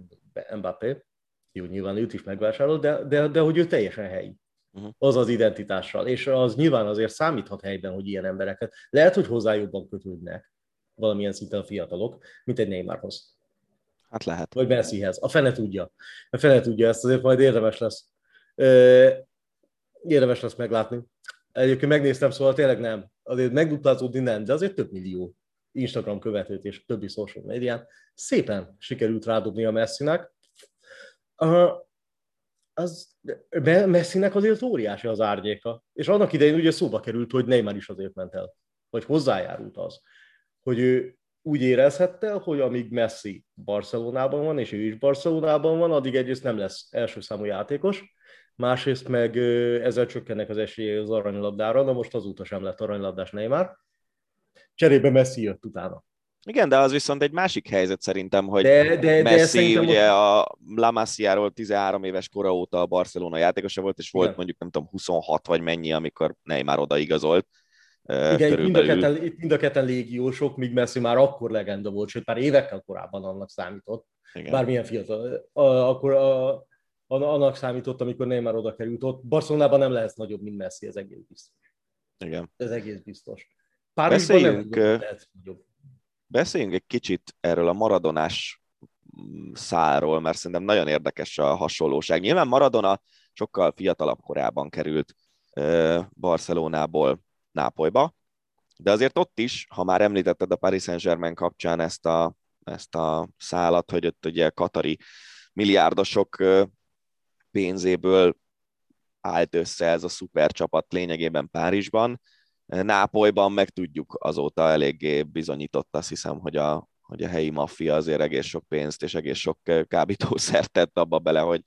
Mbappé, Jó, nyilván őt is megvásárol, de, de, de hogy ő teljesen helyi. Uh-huh. Az az identitással. És az nyilván azért számíthat helyben, hogy ilyen embereket. Lehet, hogy hozzá jobban kötődnek valamilyen szinten a fiatalok, mint egy Neymarhoz. Hát lehet. Vagy Messihez. A fene tudja. A fene tudja ezt, azért majd érdemes lesz. Érdemes lesz meglátni. Egyébként megnéztem, szóval tényleg nem. Azért megduplázódni nem, de azért több millió Instagram követőt és többi social médián szépen sikerült rádobni a Messinek. Uh, az Messinek azért óriási az árnyéka. És annak idején ugye szóba került, hogy Neymar is azért ment el, vagy hozzájárult az, hogy ő úgy érezhette, hogy amíg Messi Barcelonában van, és ő is Barcelonában van, addig egyrészt nem lesz első számú játékos, másrészt meg ezzel csökkennek az esélye az aranylabdára, na most azóta sem lett aranylabdás Neymar. Cserébe Messi jött utána. Igen, de az viszont egy másik helyzet szerintem, hogy de, de, Messi de ugye a La Masia-ról 13 éves kora óta a Barcelona játékosa volt, és volt Igen. mondjuk nem tudom 26 vagy mennyi, amikor Neymar odaigazolt. Igen, mind a, ketten, itt mind a ketten légiósok, míg Messi már akkor legenda volt, sőt már évekkel korábban annak számított. Igen. Bármilyen fiatal. akkor a, annak számított, amikor Neymar oda került ott. Barcelonában nem lehet nagyobb, mint Messi, ez egész biztos. Igen. Ez egész biztos. Párizsban beszéljünk, nem lehet nagyobb. Beszéljünk egy kicsit erről a maradonás mm, száról, mert szerintem nagyon érdekes a hasonlóság. Nyilván Maradona sokkal fiatalabb korában került Barcelonából Nápolyba, de azért ott is, ha már említetted a Paris Saint-Germain kapcsán ezt a, ezt a szálat, hogy ott ugye katari milliárdosok pénzéből állt össze ez a szupercsapat lényegében Párizsban. Nápolyban meg tudjuk azóta eléggé bizonyított, azt hiszem, hogy a, hogy a helyi maffia azért egész sok pénzt és egész sok kábítószert tett abba bele, hogy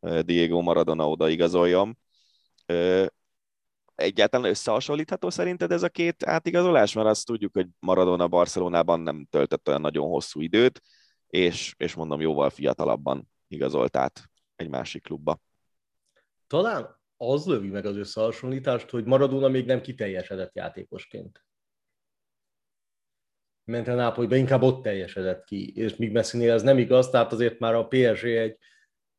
Diego Maradona oda igazoljon egyáltalán összehasonlítható szerinted ez a két átigazolás? Mert azt tudjuk, hogy Maradona Barcelonában nem töltött olyan nagyon hosszú időt, és, és mondom, jóval fiatalabban igazolt át egy másik klubba. Talán az lövi meg az összehasonlítást, hogy Maradona még nem kiteljesedett játékosként. Ment a Nápolyba, inkább ott teljesedett ki, és míg Messinél ez nem igaz, tehát azért már a PSG egy,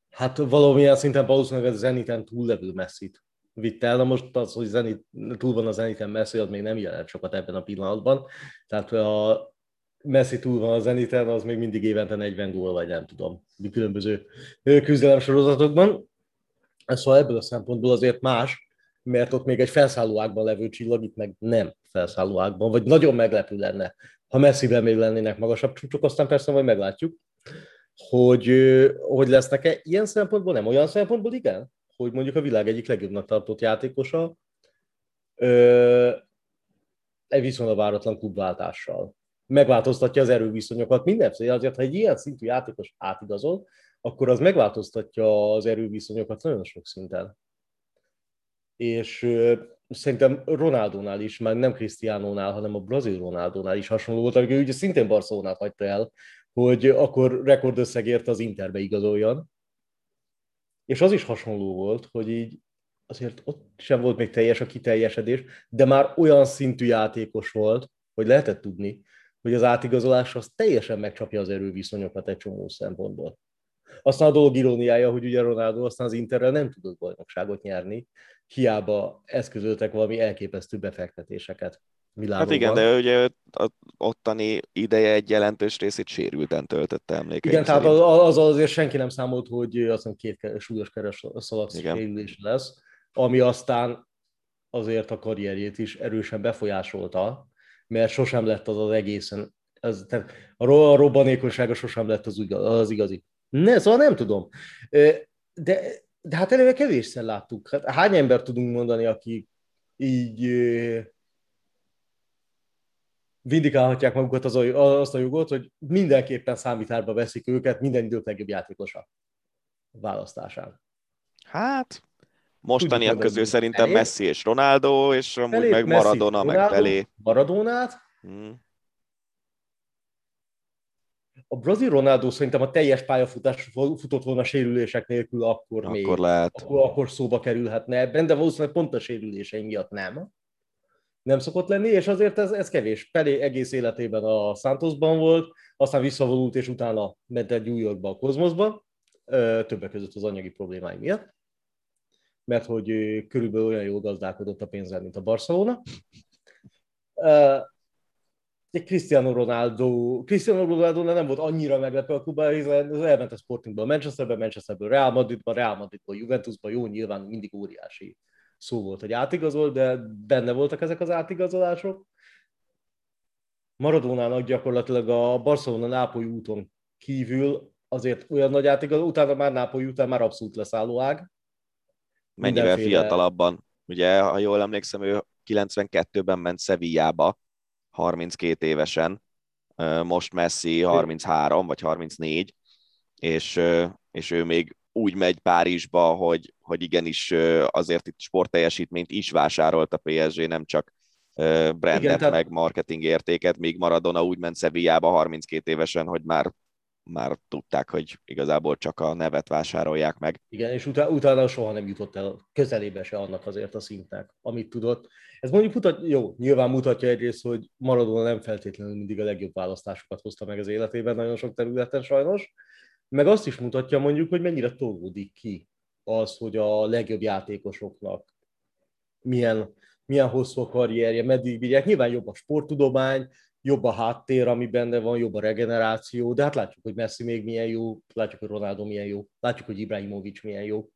hát valamilyen szinten valószínűleg a Zeniten túllevő messzit vitt el. Na most az, hogy Zenit, túl van a Zeniten Messi, az még nem jelent sokat ebben a pillanatban. Tehát a Messi túl van a Zeniten, az még mindig évente 40 gól, vagy nem tudom, különböző küzdelem sorozatokban. Szóval ebből a szempontból azért más, mert ott még egy felszállóákban levő csillag, itt meg nem felszállóákban, vagy nagyon meglepő lenne, ha messziben még lennének magasabb csúcsok, aztán persze majd meglátjuk, hogy, hogy lesznek-e ilyen szempontból, nem olyan szempontból, igen? hogy mondjuk a világ egyik legjobbnak tartott játékosa ö, egy viszonylag váratlan klubváltással. Megváltoztatja az erőviszonyokat mindenféle, azért ha egy ilyen szintű játékos átigazol, akkor az megváltoztatja az erőviszonyokat nagyon sok szinten. És ö, szerintem Ronaldónál is, már nem Cristiano-nál, hanem a brazil Ronaldónál is hasonló volt, amikor ugye szintén Barcelonát hagyta el, hogy akkor rekordösszegért az Interbe igazoljon, és az is hasonló volt, hogy így azért ott sem volt még teljes a kiteljesedés, de már olyan szintű játékos volt, hogy lehetett tudni, hogy az átigazolás az teljesen megcsapja az erőviszonyokat egy csomó szempontból. Aztán a dolog iróniája, hogy ugye Ronaldo aztán az Interrel nem tudott bajnokságot nyerni, hiába eszközöltek valami elképesztő befektetéseket. Világokban. Hát igen, de ugye a ottani ideje egy jelentős részét sérülten töltötte emlékeim Igen, szerint. tehát az, az azért senki nem számolt, hogy azt hiszem két súlyos keres szalag sérülés lesz, ami aztán azért a karrierjét is erősen befolyásolta, mert sosem lett az az egészen, ez, tehát a robbanékonysága sosem lett az, az igazi. Ne, szóval nem tudom. De, de hát eleve kevésszer láttuk. Hát hány ember tudunk mondani, aki így vindikálhatják magukat az, azt a jogot, hogy mindenképpen számítárba veszik őket minden idők legjobb játékosa választásán. Hát, mostaniak közül szerintem Pelé? Messi és Ronaldo, és amúgy Pelé, meg Maradona, Messi, meg Pelé. Maradonát. Hmm. A brazil Ronaldo szerintem a teljes pályafutás futott volna sérülések nélkül, akkor, akkor még. Lehet. Akkor, akkor szóba kerülhetne ebben, de valószínűleg pont a sérülései miatt nem nem szokott lenni, és azért ez, ez kevés. Pelé egész életében a Santosban volt, aztán visszavonult, és utána ment egy New Yorkba, a Kozmoszba. többek között az anyagi problémái miatt, mert hogy körülbelül olyan jól gazdálkodott a pénzzel, mint a Barcelona. Cristiano Ronaldo, Cristiano Ronaldo nem volt annyira meglepő a klubban, hiszen az elment a Sportingból Manchesterbe, Manchesterből Real Madridba, Real Madridba, Juventusba, jó, nyilván mindig óriási szó volt, hogy átigazol, de benne voltak ezek az átigazolások. Maradónának gyakorlatilag a Barcelona-Nápoly úton kívül azért olyan nagy átigazol, utána már Nápoly után már abszolút leszálló ág. Mennyivel Mindenféle... fiatalabban. Ugye, ha jól emlékszem, ő 92-ben ment Sevillába, 32 évesen, most Messi 33 vagy 34, és, és ő még úgy megy Párizsba, hogy, hogy igenis azért itt sportteljesítményt is vásárolt a PSG, nem csak brandet Igen, tehát... meg marketing értéket, míg Maradona úgy ment Sevillába 32 évesen, hogy már már tudták, hogy igazából csak a nevet vásárolják meg. Igen, és utána, utána soha nem jutott el közelébe se annak azért a szintnek, amit tudott. Ez mondjuk mutat, jó, nyilván mutatja egyrészt, hogy Maradona nem feltétlenül mindig a legjobb választásokat hozta meg az életében nagyon sok területen sajnos, meg azt is mutatja mondjuk, hogy mennyire tolódik ki az, hogy a legjobb játékosoknak milyen, milyen hosszú a karrierje, meddig vigyek. Nyilván jobb a sporttudomány, jobb a háttér, ami benne van, jobb a regeneráció, de hát látjuk, hogy Messi még milyen jó, látjuk, hogy Ronaldo milyen jó, látjuk, hogy Ibrahimovic milyen jó.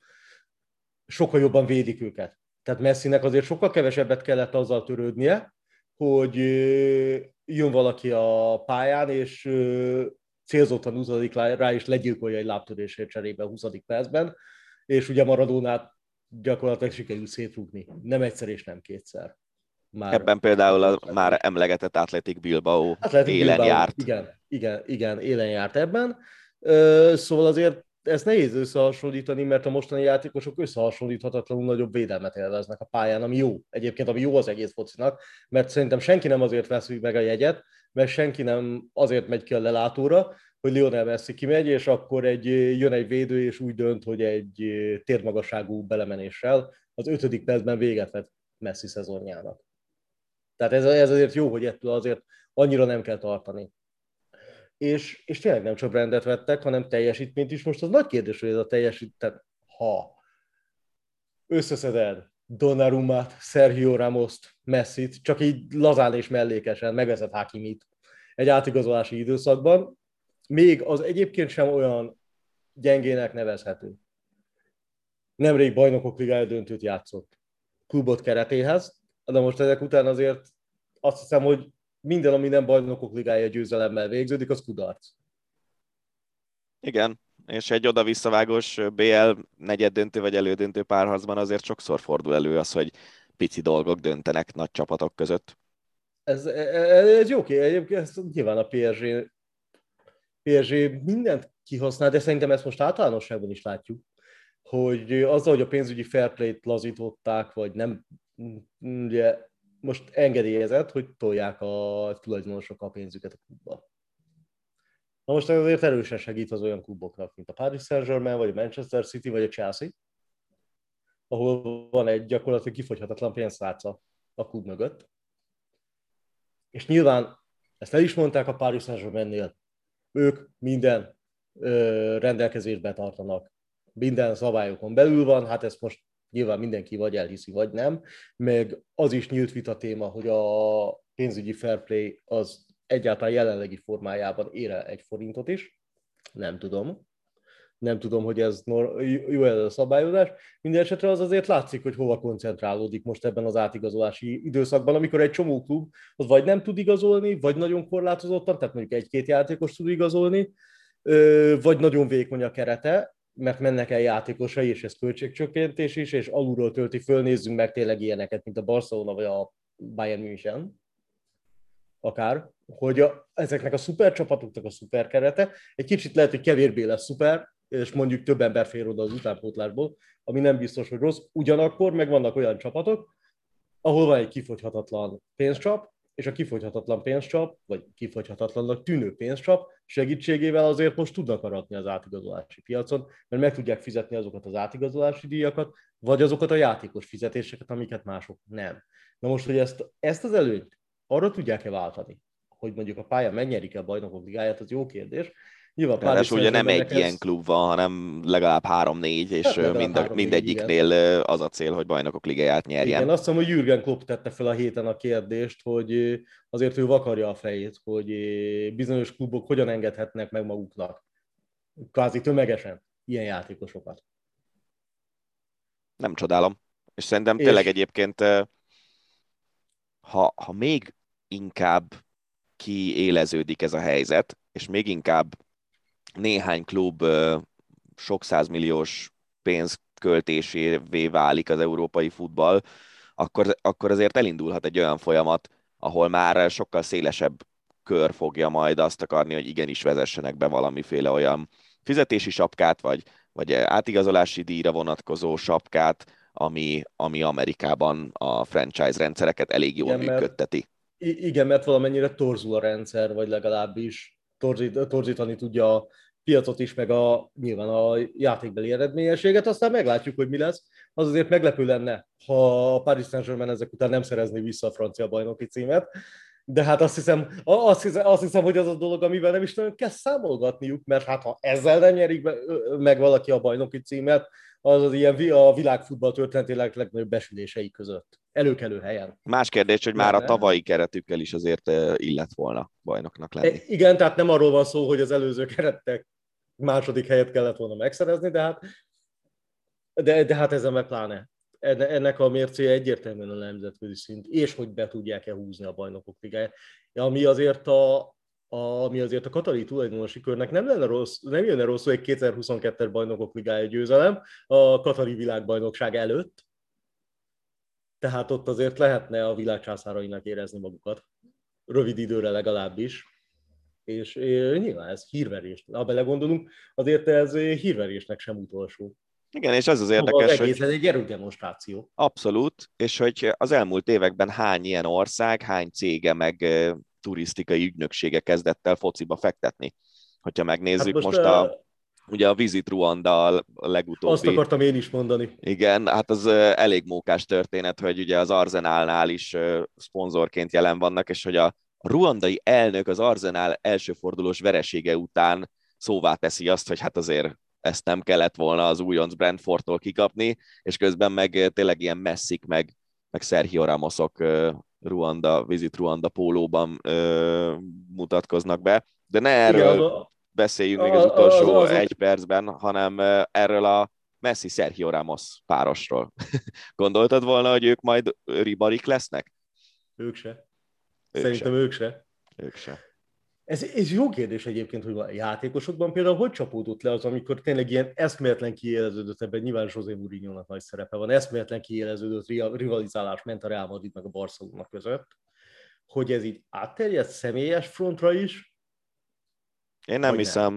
Sokkal jobban védik őket. Tehát Messinek azért sokkal kevesebbet kellett azzal törődnie, hogy jön valaki a pályán, és célzottan 20. rá, és legyilkolja egy lábtörésért cserébe a 20. percben, és ugye Maradónát gyakorlatilag sikerült szétrúgni. Nem egyszer és nem kétszer. Már Ebben például a már emlegetett Athletic Bilbao Athletic élen Bilbao, járt. Igen, igen, igen, élen járt ebben. Szóval azért ezt nehéz összehasonlítani, mert a mostani játékosok összehasonlíthatatlanul nagyobb védelmet élveznek a pályán, ami jó. Egyébként, ami jó az egész focinak, mert szerintem senki nem azért veszi meg a jegyet, mert senki nem azért megy ki a lelátóra, hogy Lionel Messi kimegy, és akkor egy, jön egy védő, és úgy dönt, hogy egy térmagasságú belemenéssel az ötödik percben véget vet Messi szezonjának. Tehát ez, ez azért jó, hogy ettől azért annyira nem kell tartani. És, és tényleg nem csak rendet vettek, hanem teljesítményt is. Most az nagy kérdés, hogy ez a teljesítmény, ha összeszeded Donnarummat, Sergio Ramos-t, Messit, csak így lazán és mellékesen megvezet Hakimit egy átigazolási időszakban, még az egyébként sem olyan gyengének nevezhető. Nemrég bajnokok ligája döntőt játszott klubot keretéhez, de most ezek után azért azt hiszem, hogy minden, ami nem bajnokok ligája győzelemmel végződik, az kudarc. Igen, és egy oda-visszavágós BL negyed döntő vagy elődöntő párharcban azért sokszor fordul elő az, hogy pici dolgok döntenek nagy csapatok között. Ez, ez, ez jó egyébként ez nyilván a PSG, PSG mindent kihasznál, de szerintem ezt most általánosságban is látjuk, hogy azzal, hogy a pénzügyi fair play-t lazították, vagy nem ugye most engedélyezett, hogy tolják a tulajdonosok a pénzüket a klubba. Na most ez azért erősen segít az olyan kluboknak, mint a Paris Saint-Germain, vagy a Manchester City, vagy a Chelsea, ahol van egy gyakorlatilag kifogyhatatlan pénztárca a klub mögött. És nyilván ezt el is mondták a Paris Saint-Germainnél, ők minden ö, tartanak, minden szabályokon belül van, hát ezt most nyilván mindenki vagy elhiszi, vagy nem, meg az is nyílt vita téma, hogy a pénzügyi fair play az egyáltalán jelenlegi formájában ér egy forintot is, nem tudom. Nem tudom, hogy ez jó ez a szabályozás. Minden esetre az azért látszik, hogy hova koncentrálódik most ebben az átigazolási időszakban, amikor egy csomó klub az vagy nem tud igazolni, vagy nagyon korlátozottan, tehát mondjuk egy-két játékos tud igazolni, vagy nagyon vékony a kerete, mert mennek el játékosai, és ez költségcsökkentés is, és alulról tölti föl, nézzünk meg tényleg ilyeneket, mint a Barcelona vagy a Bayern München, akár, hogy a, ezeknek a szuper csapatoknak a szuper kerete egy kicsit lehet, hogy kevésbé lesz szuper, és mondjuk több ember fér oda az utánpótlásból, ami nem biztos, hogy rossz. Ugyanakkor meg vannak olyan csapatok, ahol van egy kifogyhatatlan pénzcsap, és a kifogyhatatlan pénzcsap, vagy kifogyhatatlannak tűnő pénzcsap segítségével azért most tudnak aratni az átigazolási piacon, mert meg tudják fizetni azokat az átigazolási díjakat, vagy azokat a játékos fizetéseket, amiket mások nem. Na most, hogy ezt, ezt az előnyt arra tudják-e váltani, hogy mondjuk a pálya megnyerik-e a bajnokok ligáját, az jó kérdés, Nyilván Ráadásul ugye nem egy ez... ilyen klub van, hanem legalább három-négy, és hát mind a, mindegyiknél igen. az a cél, hogy bajnokok ligáját nyerjen. Igen, azt hiszem, hogy Jürgen Klopp tette fel a héten a kérdést, hogy azért ő vakarja a fejét, hogy bizonyos klubok hogyan engedhetnek meg maguknak kvázi tömegesen ilyen játékosokat. Nem csodálom. És szerintem és... tényleg egyébként, ha, ha még inkább kiéleződik ez a helyzet, és még inkább néhány klub sok százmilliós pénz költésévé válik az európai futball, akkor, akkor azért elindulhat egy olyan folyamat, ahol már sokkal szélesebb kör fogja majd azt akarni, hogy igenis vezessenek be valamiféle olyan fizetési sapkát, vagy, vagy átigazolási díjra vonatkozó sapkát, ami, ami Amerikában a franchise rendszereket elég jól igen, működteti. Mert, igen, mert valamennyire torzul a rendszer, vagy legalábbis torzít, torzítani tudja a piacot is, meg a, nyilván a játékbeli eredményességet, aztán meglátjuk, hogy mi lesz. Az azért meglepő lenne, ha a Paris Saint-Germain ezek után nem szerezni vissza a francia bajnoki címet, de hát azt hiszem, azt hiszem, azt hiszem, hogy az a dolog, amivel nem is nagyon kell számolgatniuk, mert hát ha ezzel nem nyerik meg valaki a bajnoki címet, az az ilyen a világfutball történetének legnagyobb besülései között. Előkelő helyen. Más kérdés, hogy már a tavalyi keretükkel is azért illet volna bajnoknak lenni. Igen, tehát nem arról van szó, hogy az előző kerettek második helyet kellett volna megszerezni, de hát, de, de hát ezzel meg pláne. Ennek a mércéje egyértelműen a nemzetközi szint, és hogy be tudják-e húzni a bajnokok ligáját. Ami azért a, ami azért a katari tulajdonosi körnek nem, lenne rossz, nem jönne rosszul egy 2022-es bajnokok ligája győzelem a katari világbajnokság előtt, tehát ott azért lehetne a világcsászárainak érezni magukat, rövid időre legalábbis, és, nyilván ez hírverés. Ha belegondolunk, azért ez hírverésnek sem utolsó. Igen, és ez az érdekes, az egész, hogy... ez egy erődemonstráció. Abszolút, és hogy az elmúlt években hány ilyen ország, hány cége meg turisztikai ügynöksége kezdett el fociba fektetni. Hogyha megnézzük hát most, most a, a ugye a Visit Ruanda a legutóbbi. Azt akartam én is mondani. Igen, hát az elég mókás történet, hogy ugye az Arzenálnál is szponzorként jelen vannak, és hogy a ruandai elnök az Arzenál elsőfordulós veresége után szóvá teszi azt, hogy hát azért ezt nem kellett volna az újonc Brentfordtól kikapni, és közben meg tényleg ilyen messzik, meg, meg Sergio Ramosok Ruanda, Visit Ruanda pólóban ö, mutatkoznak be, de ne erről Igen, beszéljünk a, még az utolsó az, az, egy percben, hanem erről a Messi Sergio Ramos párosról. Gondoltad volna, hogy ők majd ribarik lesznek? Ők se. Ők Szerintem se. ők se. Ők se. Ez, ez jó kérdés egyébként, hogy a játékosokban például hogy csapódott le az, amikor tényleg ilyen eszméletlen kiéleződött, ebben nyilván José mourinho nagy szerepe van, eszméletlen kiéleződött rivalizálás ment a Real Madrid meg a Barcelona között, hogy ez így átterjedt személyes frontra is? Én nem hiszem.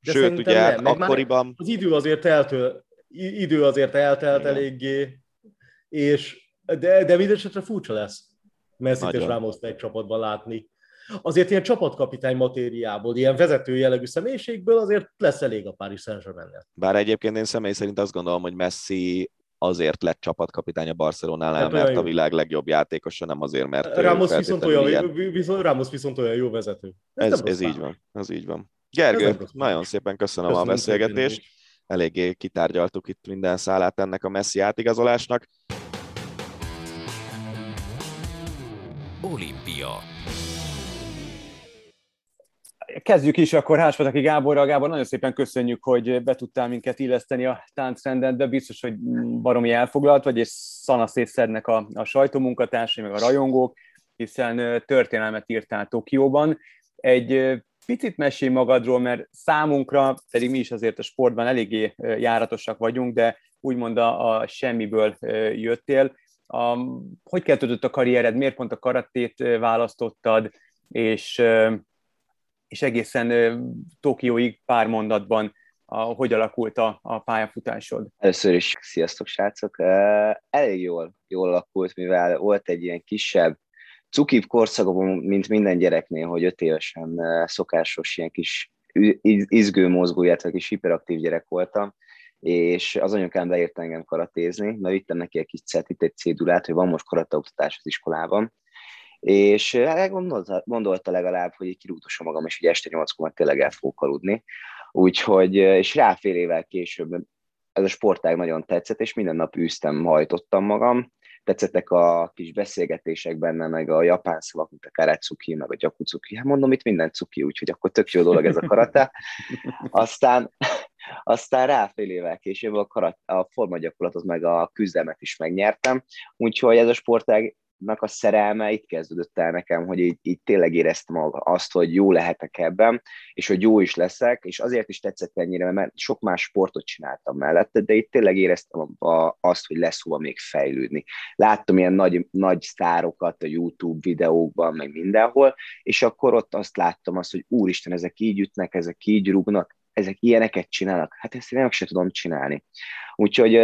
Nem. Sőt, ugye nem. akkoriban... Az idő azért eltől, idő azért eltelt Igen. eléggé, és de, de mindesetre furcsa lesz Messi és ramos egy csapatban látni azért ilyen csapatkapitány matériából, ilyen vezető jellegű személyiségből azért lesz elég a Paris saint germain Bár egyébként én személy szerint azt gondolom, hogy Messi azért lett csapatkapitány a Barcelonánál, hát mert a világ legjobb játékosa, nem azért, mert Ramos viszont, olyan, viszont, Ramos viszont olyan jó vezető. Ez, ez, ez így van, ez így van. Gergő, nagyon szépen köszönöm, köszönöm a beszélgetést. Eléggé kitárgyaltuk itt minden szálát ennek a Messi átigazolásnak. Olimpia kezdjük is akkor Háspataki Gáborral. Gábor, nagyon szépen köszönjük, hogy be tudtál minket illeszteni a táncrendedbe. Biztos, hogy baromi elfoglalt vagy, és szanaszét szednek a, a sajtómunkatársai, meg a rajongók, hiszen történelmet írtál Tokióban. Egy picit mesélj magadról, mert számunkra, pedig mi is azért a sportban eléggé járatosak vagyunk, de úgymond a, a semmiből jöttél. A, hogy kezdődött a karriered, miért pont a karatét választottad, és és egészen Tokióig pár mondatban a, hogy alakult a, a pályafutásod? Először is sziasztok srácok! Elég jól, jól alakult, mivel volt egy ilyen kisebb cukibb korszakom, mint minden gyereknél, hogy öt évesen szokásos ilyen kis izgő mozgó, illetve kis hiperaktív gyerek voltam, és az anyukám beírt engem karatézni, mert vittem neki egy kis itt egy cédulát, hogy van most karate oktatás az iskolában, és hát gondolta, gondolta legalább, hogy kirúgdosom magam, és hogy este nyolckor tényleg el fogok aludni. Úgyhogy, és rá fél évvel később ez a sportág nagyon tetszett, és minden nap űztem, hajtottam magam, tetszettek a kis beszélgetések benne, meg a japán szavak, mint a karatsuki, meg a gyakucuki. Hát mondom, itt minden cuki, úgyhogy akkor tök jó dolog ez a karate. Aztán, aztán rá fél évvel később a, karat, a formagyakorlatot, meg a küzdelmet is megnyertem, úgyhogy ez a sportág a szerelme itt kezdődött el nekem, hogy így, így tényleg éreztem azt, hogy jó lehetek ebben, és hogy jó is leszek, és azért is tetszett ennyire, mert sok más sportot csináltam mellette, de itt tényleg éreztem azt, hogy lesz hova még fejlődni. Láttam ilyen nagy, nagy sztárokat a YouTube videókban, meg mindenhol, és akkor ott azt láttam azt, hogy úristen, ezek így ütnek, ezek így rúgnak, ezek ilyeneket csinálnak, hát ezt én meg sem tudom csinálni. Úgyhogy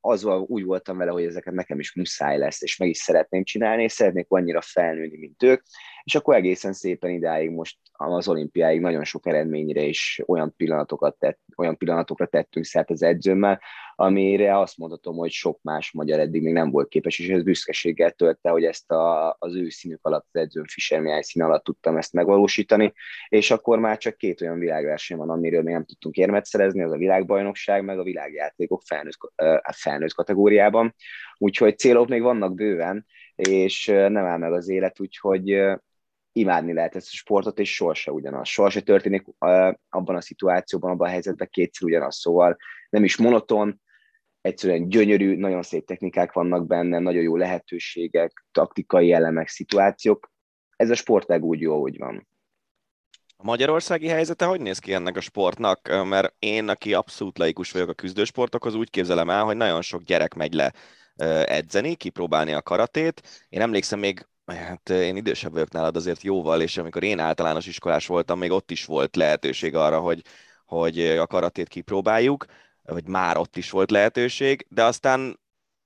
az úgy voltam vele, hogy ezeket nekem is muszáj lesz, és meg is szeretném csinálni, és szeretnék annyira felnőni, mint ők, és akkor egészen szépen idáig most az olimpiáig nagyon sok eredményre és olyan pillanatokat tett, olyan pillanatokra tettünk szert az edzőmmel, amire azt mondhatom, hogy sok más magyar eddig még nem volt képes, és ez büszkeséggel tölte, hogy ezt a, az ő színük alatt, az edzőm Fischer Mihály szín alatt tudtam ezt megvalósítani, és akkor már csak két olyan világverseny van, amiről még nem tudtunk érmet szerezni, az a világbajnokság, meg a világjátékok felnőtt, felnőtt kategóriában, úgyhogy célok még vannak bőven, és nem áll meg az élet, úgyhogy imádni lehet ezt a sportot, és sohasem ugyanaz. Sohasem történik abban a szituációban, abban a helyzetben kétszer ugyanaz. Szóval nem is monoton, egyszerűen gyönyörű, nagyon szép technikák vannak benne, nagyon jó lehetőségek, taktikai elemek, szituációk. Ez a sportág úgy jó, hogy van. A magyarországi helyzete hogy néz ki ennek a sportnak? Mert én, aki abszolút laikus vagyok a küzdősportokhoz, úgy képzelem el, hogy nagyon sok gyerek megy le edzeni, kipróbálni a karatét. Én emlékszem még Hát én idősebb vagyok nálad azért jóval, és amikor én általános iskolás voltam, még ott is volt lehetőség arra, hogy, hogy a karatét kipróbáljuk, vagy már ott is volt lehetőség, de aztán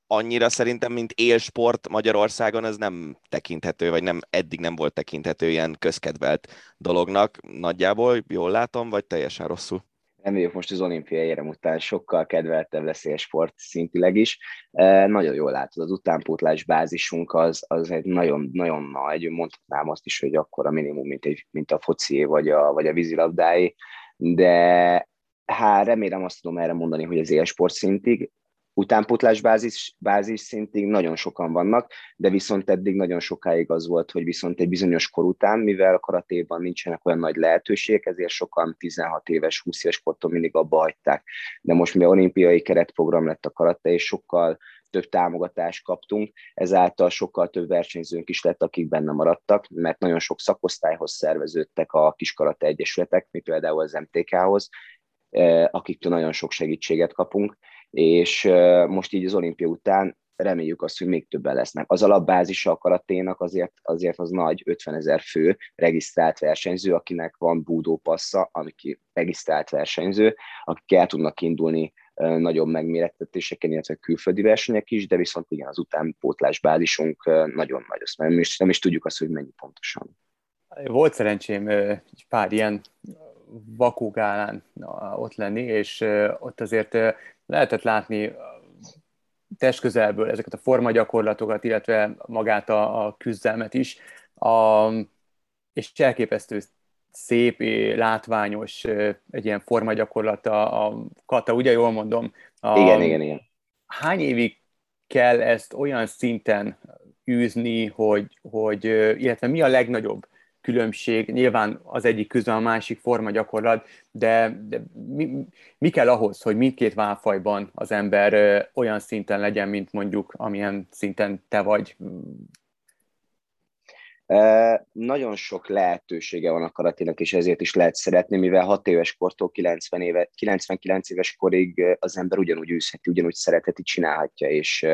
annyira szerintem, mint élsport Magyarországon, ez nem tekinthető, vagy nem eddig nem volt tekinthető ilyen közkedvelt dolognak. Nagyjából jól látom, vagy teljesen rosszul? Nem vagyok most az olimpiai érem után, sokkal kedveltebb lesz sport szintileg is. E, nagyon jól látod, az utánpótlás bázisunk az, az egy nagyon, nagyon nagy, mondhatnám azt is, hogy akkor a minimum, mint, egy, mint a foci vagy a, vagy a vízilabdái, de hát remélem azt tudom erre mondani, hogy az élsport szintig, utánpótlás bázis, bázis szintig nagyon sokan vannak, de viszont eddig nagyon sokáig az volt, hogy viszont egy bizonyos kor után, mivel a karatéban nincsenek olyan nagy lehetőségek, ezért sokan 16 éves, 20 éves kortól mindig abba hagyták. De most mi olimpiai keretprogram lett a karate, és sokkal több támogatást kaptunk, ezáltal sokkal több versenyzőnk is lett, akik benne maradtak, mert nagyon sok szakosztályhoz szerveződtek a kiskarate egyesületek, mi például az MTK-hoz, eh, akiktől nagyon sok segítséget kapunk, és most így az olimpia után reméljük azt, hogy még többen lesznek. Az alapbázisa a karaténak azért, azért az nagy 50 ezer fő regisztrált versenyző, akinek van búdó passza, aki regisztrált versenyző, akik el tudnak indulni nagyobb megmérettetéseken, illetve külföldi versenyek is, de viszont igen, az utánpótlás bázisunk nagyon nagy, azt nem is, nem is tudjuk azt, hogy mennyi pontosan. Volt szerencsém pár ilyen vakugálán ott lenni, és ott azért lehetett látni testközelből ezeket a formagyakorlatokat, illetve magát a, a küzdelmet is, a, és elképesztő szép, látványos egy ilyen formagyakorlat a, a kata, ugye jól mondom? A, igen, igen, igen. Hány évig kell ezt olyan szinten űzni, hogy, hogy illetve mi a legnagyobb különbség, nyilván az egyik közül a másik forma gyakorlat, de, de mi, mi kell ahhoz, hogy mindkét válfajban az ember olyan szinten legyen, mint mondjuk amilyen szinten te vagy? Uh, nagyon sok lehetősége van a karaténak, és ezért is lehet szeretni, mivel 6 éves kortól 90 éve, 99 éves korig az ember ugyanúgy űzheti, ugyanúgy szeretheti, csinálhatja, és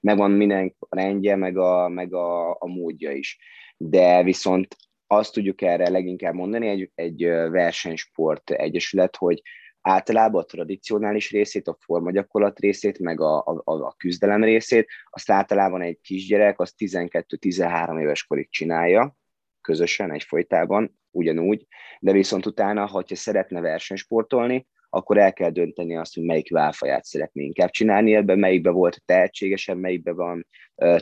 megvan minden rendje, meg a, meg a, a módja is. De viszont azt tudjuk erre leginkább mondani, egy, egy versenysport egyesület, hogy általában a tradicionális részét, a formagyakorlat részét, meg a, a, a küzdelem részét, azt általában egy kisgyerek, az 12-13 éves korig csinálja, közösen, egy folytában, ugyanúgy, de viszont utána, ha szeretne versenysportolni, akkor el kell dönteni azt, hogy melyik válfaját szeretné inkább csinálni, ebben melyikben volt tehetségesen, melyikben van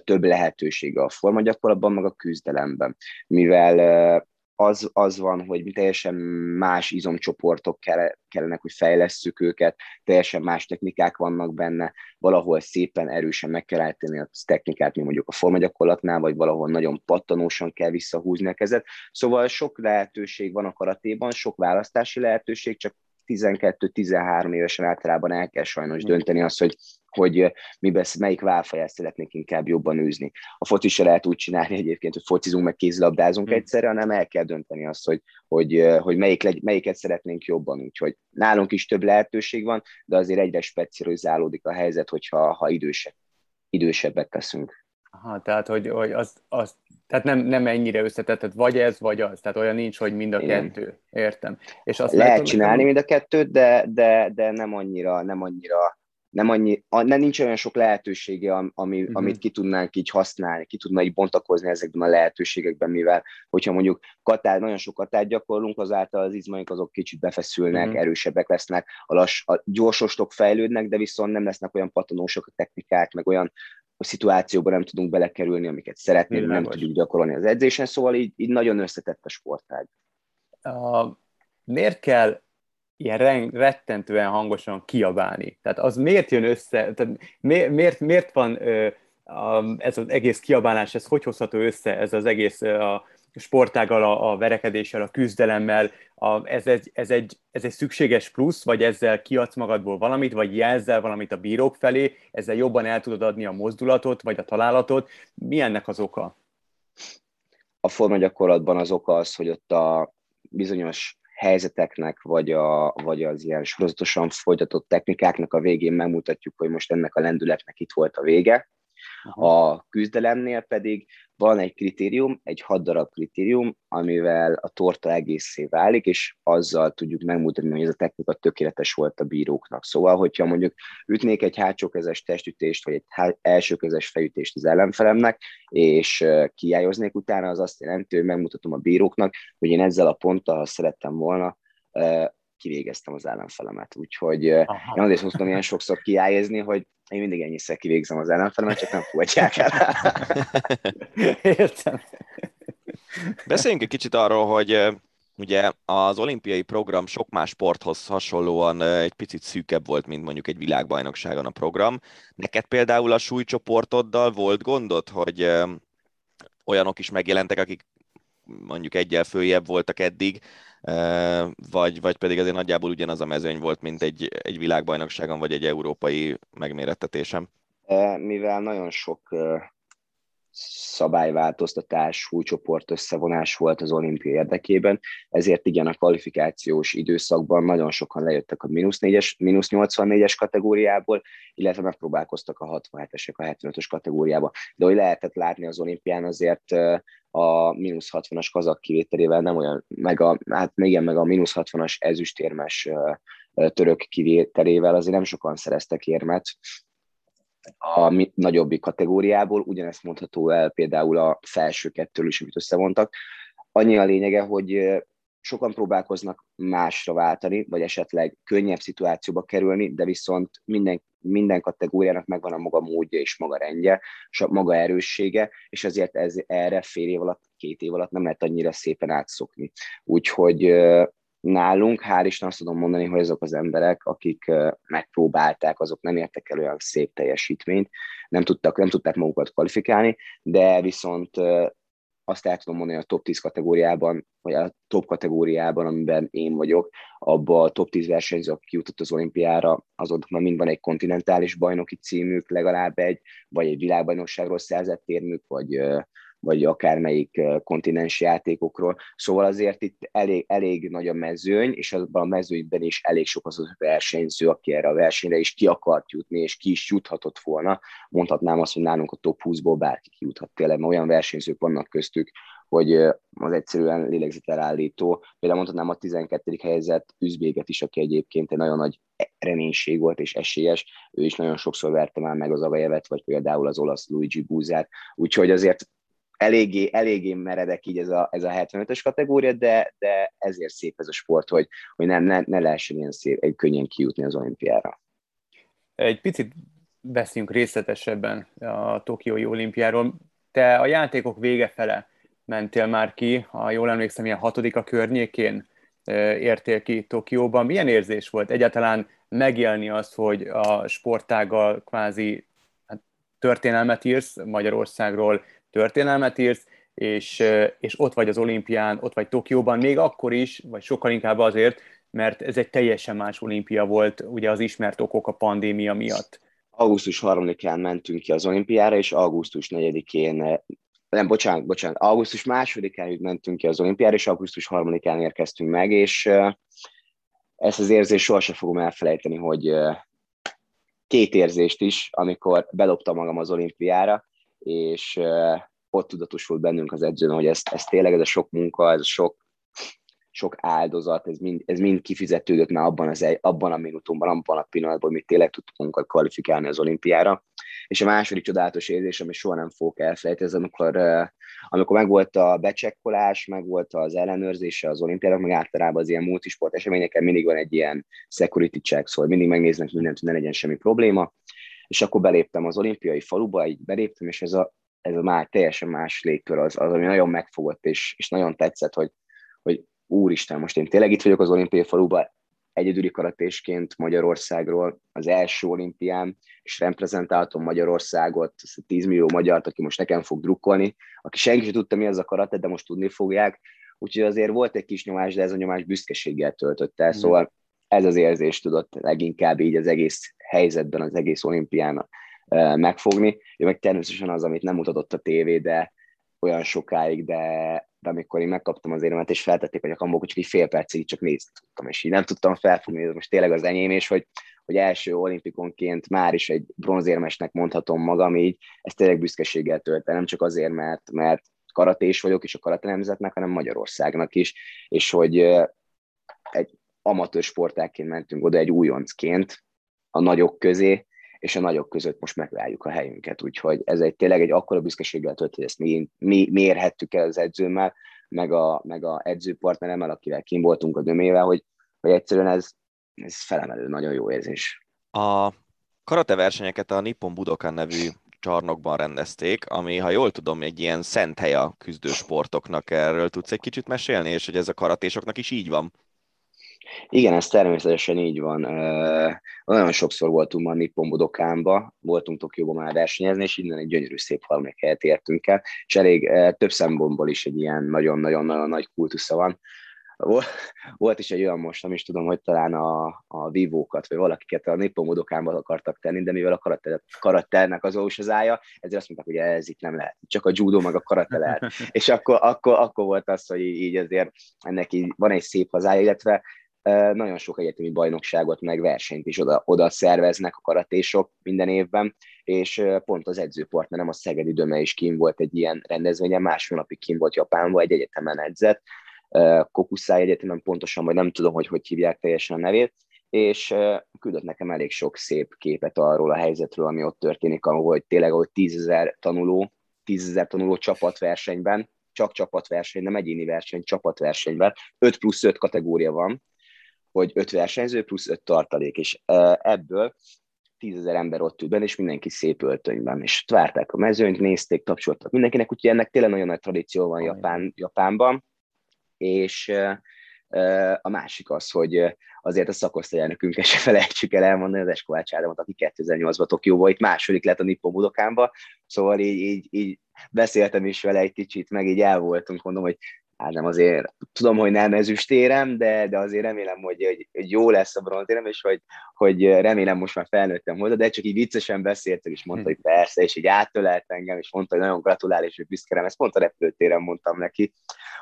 több lehetősége a formagyakorlatban, meg a küzdelemben. Mivel az, az van, hogy teljesen más izomcsoportok kellenek, hogy fejlesszük őket, teljesen más technikák vannak benne, valahol szépen erősen meg kell állítani a technikát, mint mondjuk a formagyakorlatnál, vagy valahol nagyon pattanósan kell visszahúzni a kezet. Szóval sok lehetőség van a karatéban, sok választási lehetőség, csak 12-13 évesen általában el kell sajnos hmm. dönteni azt, hogy, hogy miben, melyik válfaját szeretnék inkább jobban űzni. A foci se lehet úgy csinálni egyébként, hogy focizunk, meg kézilabdázunk hmm. egyszerre, hanem el kell dönteni azt, hogy, hogy, hogy melyik legy, melyiket szeretnénk jobban. Úgyhogy nálunk is több lehetőség van, de azért egyre specializálódik a helyzet, hogyha ha idősebb, idősebbek leszünk. Aha, tehát, hogy, hogy az, az, tehát nem, nem ennyire összetett, vagy ez, vagy az. Tehát olyan nincs, hogy mind a Igen. kettő. Értem. És azt Lehet látom, csinálni nekem... mind a kettőt, de, de, de nem annyira, nem annyira nem annyi, nem nincs olyan sok lehetősége, ami, uh-huh. amit ki tudnánk így használni, ki tudna így bontakozni ezekben a lehetőségekben, mivel hogyha mondjuk katát, nagyon sok katát gyakorlunk, azáltal az izmaink azok kicsit befeszülnek, uh-huh. erősebbek lesznek, a, lass, a gyorsostok fejlődnek, de viszont nem lesznek olyan patanósok a technikák, meg olyan a szituációban nem tudunk belekerülni, amiket szeretnénk, nem tudjuk gyakorolni az edzésen, szóval így, így nagyon összetett a sportág. Uh, miért kell ilyen rettentően hangosan kiabálni? Tehát az miért jön össze, tehát miért, miért, miért van uh, ez az egész kiabálás, ez hogy hozható össze, ez az egész uh, sportággal, a, a verekedéssel, a küzdelemmel, a, ez, egy, ez, egy, ez egy szükséges plusz, vagy ezzel kiadsz magadból valamit, vagy jelzel valamit a bírók felé, ezzel jobban el tudod adni a mozdulatot, vagy a találatot. Mi ennek az oka? A formagyakorlatban az oka az, hogy ott a bizonyos helyzeteknek, vagy, a, vagy az ilyen sorozatosan folytatott technikáknak a végén megmutatjuk, hogy most ennek a lendületnek itt volt a vége. A küzdelemnél pedig van egy kritérium, egy hat darab kritérium, amivel a torta egészé válik, és azzal tudjuk megmutatni, hogy ez a technika tökéletes volt a bíróknak. Szóval, hogyha mondjuk ütnék egy hátsókezes testütést, vagy egy elsőkezes fejütést az ellenfelemnek, és kiályoznék utána, az azt jelenti, hogy megmutatom a bíróknak, hogy én ezzel a ponttal, ha szerettem volna, kivégeztem az ellenfelemet. Úgyhogy Aha. én azért hoztam ilyen sokszor kiállni, hogy én mindig ennyiszer kivégzem az ellenfelemet, csak nem fogadják el. Értem. Beszéljünk egy kicsit arról, hogy ugye az olimpiai program sok más sporthoz hasonlóan egy picit szűkebb volt, mint mondjuk egy világbajnokságon a program. Neked például a súlycsoportoddal volt gondod, hogy olyanok is megjelentek, akik mondjuk egyel följebb voltak eddig, vagy, vagy pedig azért nagyjából ugyanaz a mezőny volt, mint egy, egy világbajnokságon, vagy egy európai megmérettetésem? Mivel nagyon sok szabályváltoztatás, súlycsoport összevonás volt az olimpia érdekében, ezért igen, a kvalifikációs időszakban nagyon sokan lejöttek a mínusz, 4-es, mínusz 84-es kategóriából, illetve megpróbálkoztak a 67-esek a 75-ös kategóriába. De hogy lehetett látni az olimpián, azért a mínusz 60-as kazak kivételével nem olyan, meg a, hát igen, meg a mínusz 60-as ezüstérmes török kivételével azért nem sokan szereztek érmet, a nagyobbik kategóriából, ugyanezt mondható el például a felső kettől is, amit összevontak. Annyi a lényege, hogy sokan próbálkoznak másra váltani, vagy esetleg könnyebb szituációba kerülni, de viszont minden, minden kategóriának megvan a maga módja és maga rendje, és a maga erőssége, és azért ez, erre fél év alatt, két év alatt nem lehet annyira szépen átszokni. Úgyhogy nálunk, hál' Isten azt tudom mondani, hogy azok az emberek, akik megpróbálták, azok nem értek el olyan szép teljesítményt, nem tudtak, nem tudták magukat kvalifikálni, de viszont azt el tudom mondani, hogy a top 10 kategóriában, vagy a top kategóriában, amiben én vagyok, abban a top 10 versenyző, aki kijutott az olimpiára, azoknak már mind van egy kontinentális bajnoki címük, legalább egy, vagy egy világbajnokságról szerzett érmük, vagy vagy akármelyik kontinens játékokról. Szóval azért itt elég, elég nagy a mezőny, és abban a mezőnyben is elég sok az a versenyző, aki erre a versenyre is ki akart jutni, és ki is juthatott volna. Mondhatnám azt, hogy nálunk a top 20-ból bárki kijuthat tényleg, mert olyan versenyzők vannak köztük, hogy az egyszerűen lélegzetelállító. Például mondhatnám a 12. helyzet Üzbéget is, aki egyébként egy nagyon nagy reménység volt és esélyes, ő is nagyon sokszor verte már meg az Avajevet, vagy például az olasz Luigi Búzát, úgyhogy azért eléggé, eléggé meredek így ez a, ez a 75-ös kategória, de, de ezért szép ez a sport, hogy, hogy nem, ne, ne lehessen ilyen szép, egy könnyen kijutni az olimpiára. Egy picit beszéljünk részletesebben a Tokiói olimpiáról. Te a játékok vége fele mentél már ki, ha jól emlékszem, ilyen hatodik a környékén értél ki Tokióban. Milyen érzés volt egyáltalán megélni azt, hogy a sportággal kvázi hát, történelmet írsz, Magyarországról történelmet írsz, és, és ott vagy az olimpián, ott vagy Tokióban, még akkor is, vagy sokkal inkább azért, mert ez egy teljesen más olimpia volt, ugye az ismert okok a pandémia miatt. Augusztus 3-án mentünk ki az olimpiára, és augusztus 4-én nem, bocsánat, bocsánat, augusztus másodikán mentünk ki az olimpiára, és augusztus harmadikán érkeztünk meg, és ezt az érzést sohasem fogom elfelejteni, hogy két érzést is, amikor beloptam magam az olimpiára, és ott tudatosult bennünk az edzőn, hogy ez, ez tényleg ez a sok munka, ez a sok sok áldozat, ez mind, ez mind kifizetődött már abban, az, abban a minutumban, abban a pillanatban, hogy mi tényleg tudtunk magunkat kvalifikálni az olimpiára. És a második csodálatos érzés, ami soha nem fogok elfelejteni, ez amikor, amikor megvolt a becsekkolás, megvolt az ellenőrzése az olimpiára, meg általában az ilyen multisport eseményeken mindig van egy ilyen security check, szóval mindig megnéznek mindent, hogy ne legyen semmi probléma. És akkor beléptem az olimpiai faluba, így beléptem, és ez a, ez a már teljesen más légkör az, az, ami nagyon megfogott, és, és nagyon tetszett, hogy, hogy úristen, most én tényleg itt vagyok az olimpiai faluban, egyedüli karatésként Magyarországról az első olimpián, és reprezentáltam Magyarországot, 10 millió magyart, aki most nekem fog drukkolni, aki senki sem tudta, mi az a karate, de most tudni fogják. Úgyhogy azért volt egy kis nyomás, de ez a nyomás büszkeséggel töltött el, mm. szóval ez az érzés tudott leginkább így az egész helyzetben, az egész olimpián megfogni. Jó, meg természetesen az, amit nem mutatott a tévé, de olyan sokáig, de, de amikor én megkaptam az éremet, és feltették, hogy a kambók, csak egy fél percig csak tudtam, és így nem tudtam felfogni, ez most tényleg az enyém, és hogy, hogy első olimpikonként már is egy bronzérmesnek mondhatom magam így, ez tényleg büszkeséggel tölt nem csak azért, mert, mert karatés vagyok, és a karate nemzetnek, hanem Magyarországnak is, és hogy egy amatőr sportákként mentünk oda egy újoncként a nagyok közé, és a nagyok között most megváljuk a helyünket, úgyhogy ez egy tényleg egy akkora büszkeséggel tölt, hogy ezt mi, mi mérhettük el az edzőmmel, meg a, meg a edzőpartneremmel, akivel kim voltunk a dömével, hogy, hogy egyszerűen ez, ez felemelő, nagyon jó érzés. A karate versenyeket a Nippon Budokan nevű csarnokban rendezték, ami, ha jól tudom, egy ilyen szent hely a küzdősportoknak. Erről tudsz egy kicsit mesélni, és hogy ez a karatésoknak is így van? Igen, ez természetesen így van. Nagyon sokszor voltunk már Nippon Budokánba, voltunk Tokióban már versenyezni, és innen egy gyönyörű szép harmadik helyet értünk el, és elég több szempontból is egy ilyen nagyon-nagyon-nagyon nagy kultusza van. Volt is egy olyan most, nem is tudom, hogy talán a, a vívókat, vagy valakiket a Nippon Budokánba akartak tenni, de mivel a karate, karatternek az ósazája, ezért azt mondták, hogy ez itt nem lehet, csak a judo meg a karate lehet. és akkor, akkor, akkor volt az, hogy így azért ennek így van egy szép hazája, illetve nagyon sok egyetemi bajnokságot, meg versenyt is oda, oda szerveznek a karatésok minden évben, és pont az edzőpartnerem, a Szegedi Döme is kim volt egy ilyen rendezvényen, másfél napig kim volt Japánban, egy egyetemen edzett, Kokuszáj Egyetemen pontosan, vagy nem tudom, hogy hogy hívják teljesen a nevét, és küldött nekem elég sok szép képet arról a helyzetről, ami ott történik, ahol tényleg ahogy tízezer tanuló, tízezer tanuló csapatversenyben, csak csapatverseny, nem egyéni verseny, csapatversenyben, 5 plusz 5 kategória van, hogy öt versenyző plusz öt tartalék, és ebből tízezer ember ott ült benne, és mindenki szép öltönyben, és várták a mezőnyt, nézték, tapsoltak mindenkinek, úgyhogy ennek tényleg nagyon nagy tradíció van Japán, Japánban, és a másik az, hogy azért a szakosztályelnökünket se felejtsük el elmondani, az Eskovács Ádámot, aki 2008-ban Tokióban itt második lett a Nippon Budokánba, szóval így, így, így beszéltem is vele egy kicsit, meg így el voltunk, mondom, hogy hát nem azért, tudom, hogy nem ezüstérem, de, de azért remélem, hogy, hogy, hogy jó lesz a bronzérem, és hogy, hogy remélem most már felnőttem hozzá, de csak így viccesen beszéltek, és mondta, hogy persze, és így áttölelt engem, és mondta, hogy nagyon gratulál, és hogy büszke ezt pont a repülőtéren mondtam neki.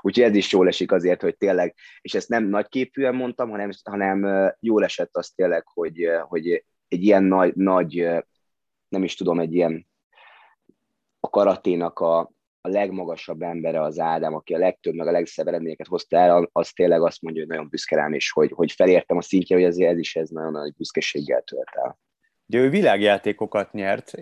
Úgyhogy ez is jól esik azért, hogy tényleg, és ezt nem nagyképűen mondtam, hanem, hanem jól esett az tényleg, hogy, hogy egy ilyen nagy, nagy, nem is tudom, egy ilyen a karaténak a, a legmagasabb embere az Ádám, aki a legtöbb, meg a legszebb eredményeket hozta el, az tényleg azt mondja, hogy nagyon büszke rám, és hogy, hogy felértem a szintje, hogy azért ez is ez nagyon nagy büszkeséggel tölt el. Ugye ő világjátékokat nyert,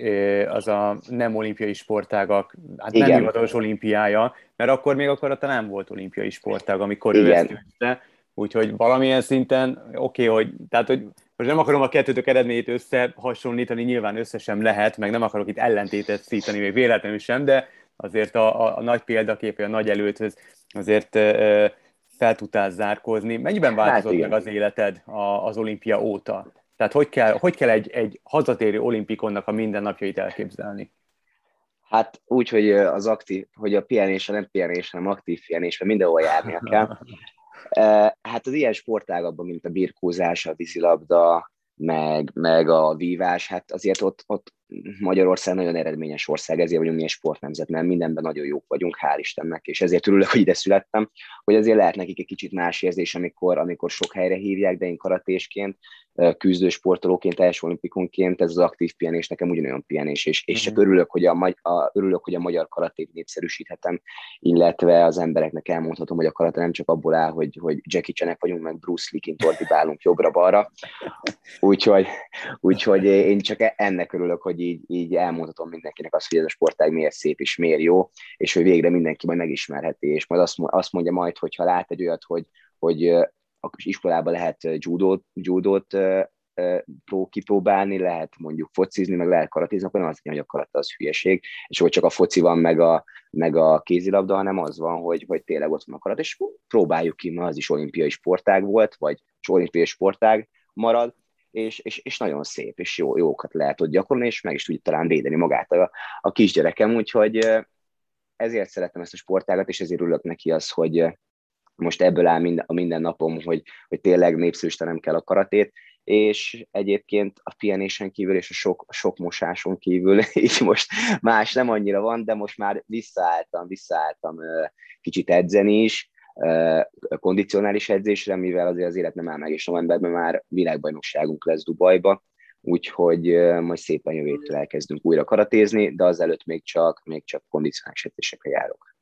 az a nem olimpiai sportágak, hát Igen. nem hivatalos olimpiája, mert akkor még akkor nem volt olimpiai sportág, amikor Igen. ő ezt tűzte. Úgyhogy valamilyen szinten oké, okay, hogy, tehát, hogy most nem akarom a kettőtök eredményét összehasonlítani, nyilván össze sem lehet, meg nem akarok itt ellentétet szítani, még véletlenül sem, de azért a, a, a nagy példakép, a nagy előthöz azért fel tudtál zárkózni. Mennyiben hát változott hát meg az életed a, az olimpia óta? Tehát hogy kell, hogy kell egy, egy hazatérő olimpikonnak a mindennapjait elképzelni? Hát úgy, hogy az aktív, hogy a pihenésre nem pihenés, hanem aktív pihenésre mindenhol járnia kell. Hát az ilyen sportágakban, mint a birkózás, a vízilabda, meg, meg a vívás, hát azért ott, ott Magyarország nagyon eredményes ország, ezért vagyunk mi egy sportnemzet, mert mindenben nagyon jók vagyunk, hál' Istennek, és ezért örülök, hogy ide születtem, hogy azért lehet nekik egy kicsit más érzés, amikor, amikor sok helyre hívják, de én karatésként, küzdő sportolóként, első olimpikonként ez az aktív pihenés nekem ugyanolyan pihenés, és, és csak mhm. örülök, hogy a, a, örülök, hogy a magyar karatét népszerűsíthetem, illetve az embereknek elmondhatom, hogy a karate nem csak abból áll, hogy, hogy Jackie Chanek vagyunk, meg Bruce Lee-ként ordibálunk jobbra-balra, úgyhogy, úgyhogy én csak ennek örülök, hogy így, így elmondhatom mindenkinek azt, hogy ez a sportág miért szép és miért jó, és hogy végre mindenki majd megismerheti, és majd azt, azt mondja majd, hogyha lát egy olyat, hogy, hogy a iskolában lehet judót, judót pró, kipróbálni, lehet mondjuk focizni, meg lehet karatézni, akkor nem az, hogy a karate az hülyeség, és hogy csak a foci van, meg a, meg a kézilabda, hanem az van, hogy, hogy tényleg ott van a karate, és próbáljuk ki, mert az is olimpiai sportág volt, vagy olimpiai sportág marad, és, és, és nagyon szép, és jó, jókat lehet ott gyakorolni, és meg is tudja talán védeni magát a, a kisgyerekem, úgyhogy ezért szeretem ezt a sportágat, és ezért ülök neki az, hogy most ebből áll minden, a minden napom, hogy, hogy tényleg népszerűsítenem kell a karatét, és egyébként a pihenésen kívül és a sok, sok mosáson kívül, így most más nem annyira van, de most már visszaálltam, visszaálltam kicsit edzeni is, kondicionális edzésre, mivel azért az élet nem áll meg, és novemberben már világbajnokságunk lesz Dubajba, úgyhogy majd szépen jövő elkezdünk újra karatézni, de azelőtt még csak, még csak kondicionális edzésekre járok.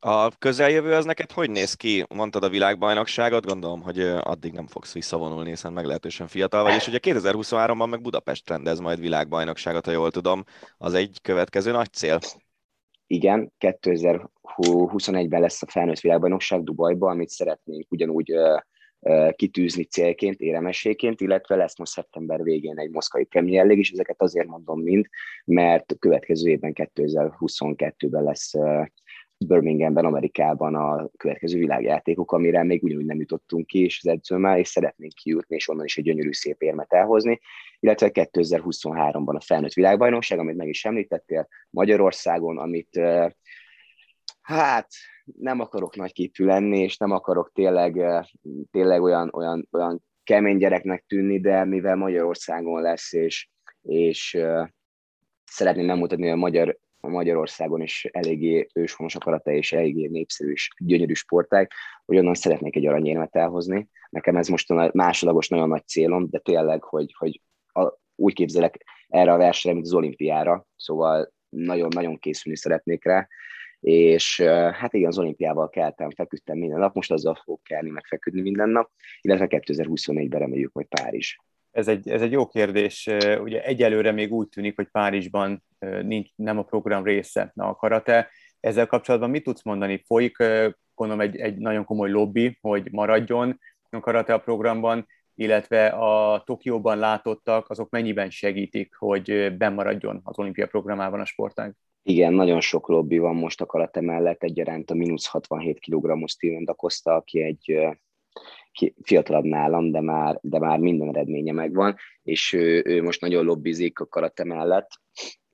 A közeljövő az neked hogy néz ki? Mondtad a világbajnokságot, gondolom, hogy addig nem fogsz visszavonulni, hiszen meglehetősen fiatal vagy, és ugye 2023-ban meg Budapest rendez majd világbajnokságot, ha jól tudom, az egy következő nagy cél. Igen, 2021-ben lesz a felnőtt világbajnokság Dubajban, amit szeretnénk ugyanúgy kitűzni célként, éremességként, illetve lesz most szeptember végén egy moszkvai Premier League, és ezeket azért mondom mind, mert következő évben 2022-ben lesz Birminghamben, Amerikában a következő világjátékok, amire még ugyanúgy nem jutottunk ki, és az edzőmmel, és szeretnénk kijutni, és onnan is egy gyönyörű szép érmet elhozni, illetve 2023-ban a felnőtt világbajnokság, amit meg is említettél, Magyarországon, amit hát nem akarok nagyképű lenni, és nem akarok tényleg, tényleg olyan, olyan, olyan kemény gyereknek tűnni, de mivel Magyarországon lesz, és, és szeretném megmutatni, a magyar Magyarországon is eléggé őshonos a karate, és eléggé népszerű és gyönyörű sportág, hogy onnan szeretnék egy aranyérmet elhozni. Nekem ez most a másodlagos nagyon nagy célom, de tényleg, hogy, hogy a, úgy képzelek erre a versenyre, mint az olimpiára, szóval nagyon-nagyon készülni szeretnék rá, és hát igen, az olimpiával keltem, feküdtem minden nap, most azzal fogok kelni, meg feküdni minden nap, illetve 2024-ben reméljük, hogy Párizs. Ez egy, ez egy jó kérdés. Ugye egyelőre még úgy tűnik, hogy Párizsban nincs, nem a program része a karate. Ezzel kapcsolatban mit tudsz mondani? Folyik, gondolom, egy, egy nagyon komoly lobby, hogy maradjon a karate a programban, illetve a Tokióban látottak, azok mennyiben segítik, hogy bemaradjon az olimpia programában a sportág? Igen, nagyon sok lobby van most a karate mellett, egyaránt a mínusz 67 kg Steven Dacosta, aki egy fiatalabb nálam, de már, de már minden eredménye megvan, és ő, ő most nagyon lobbizik a karate mellett,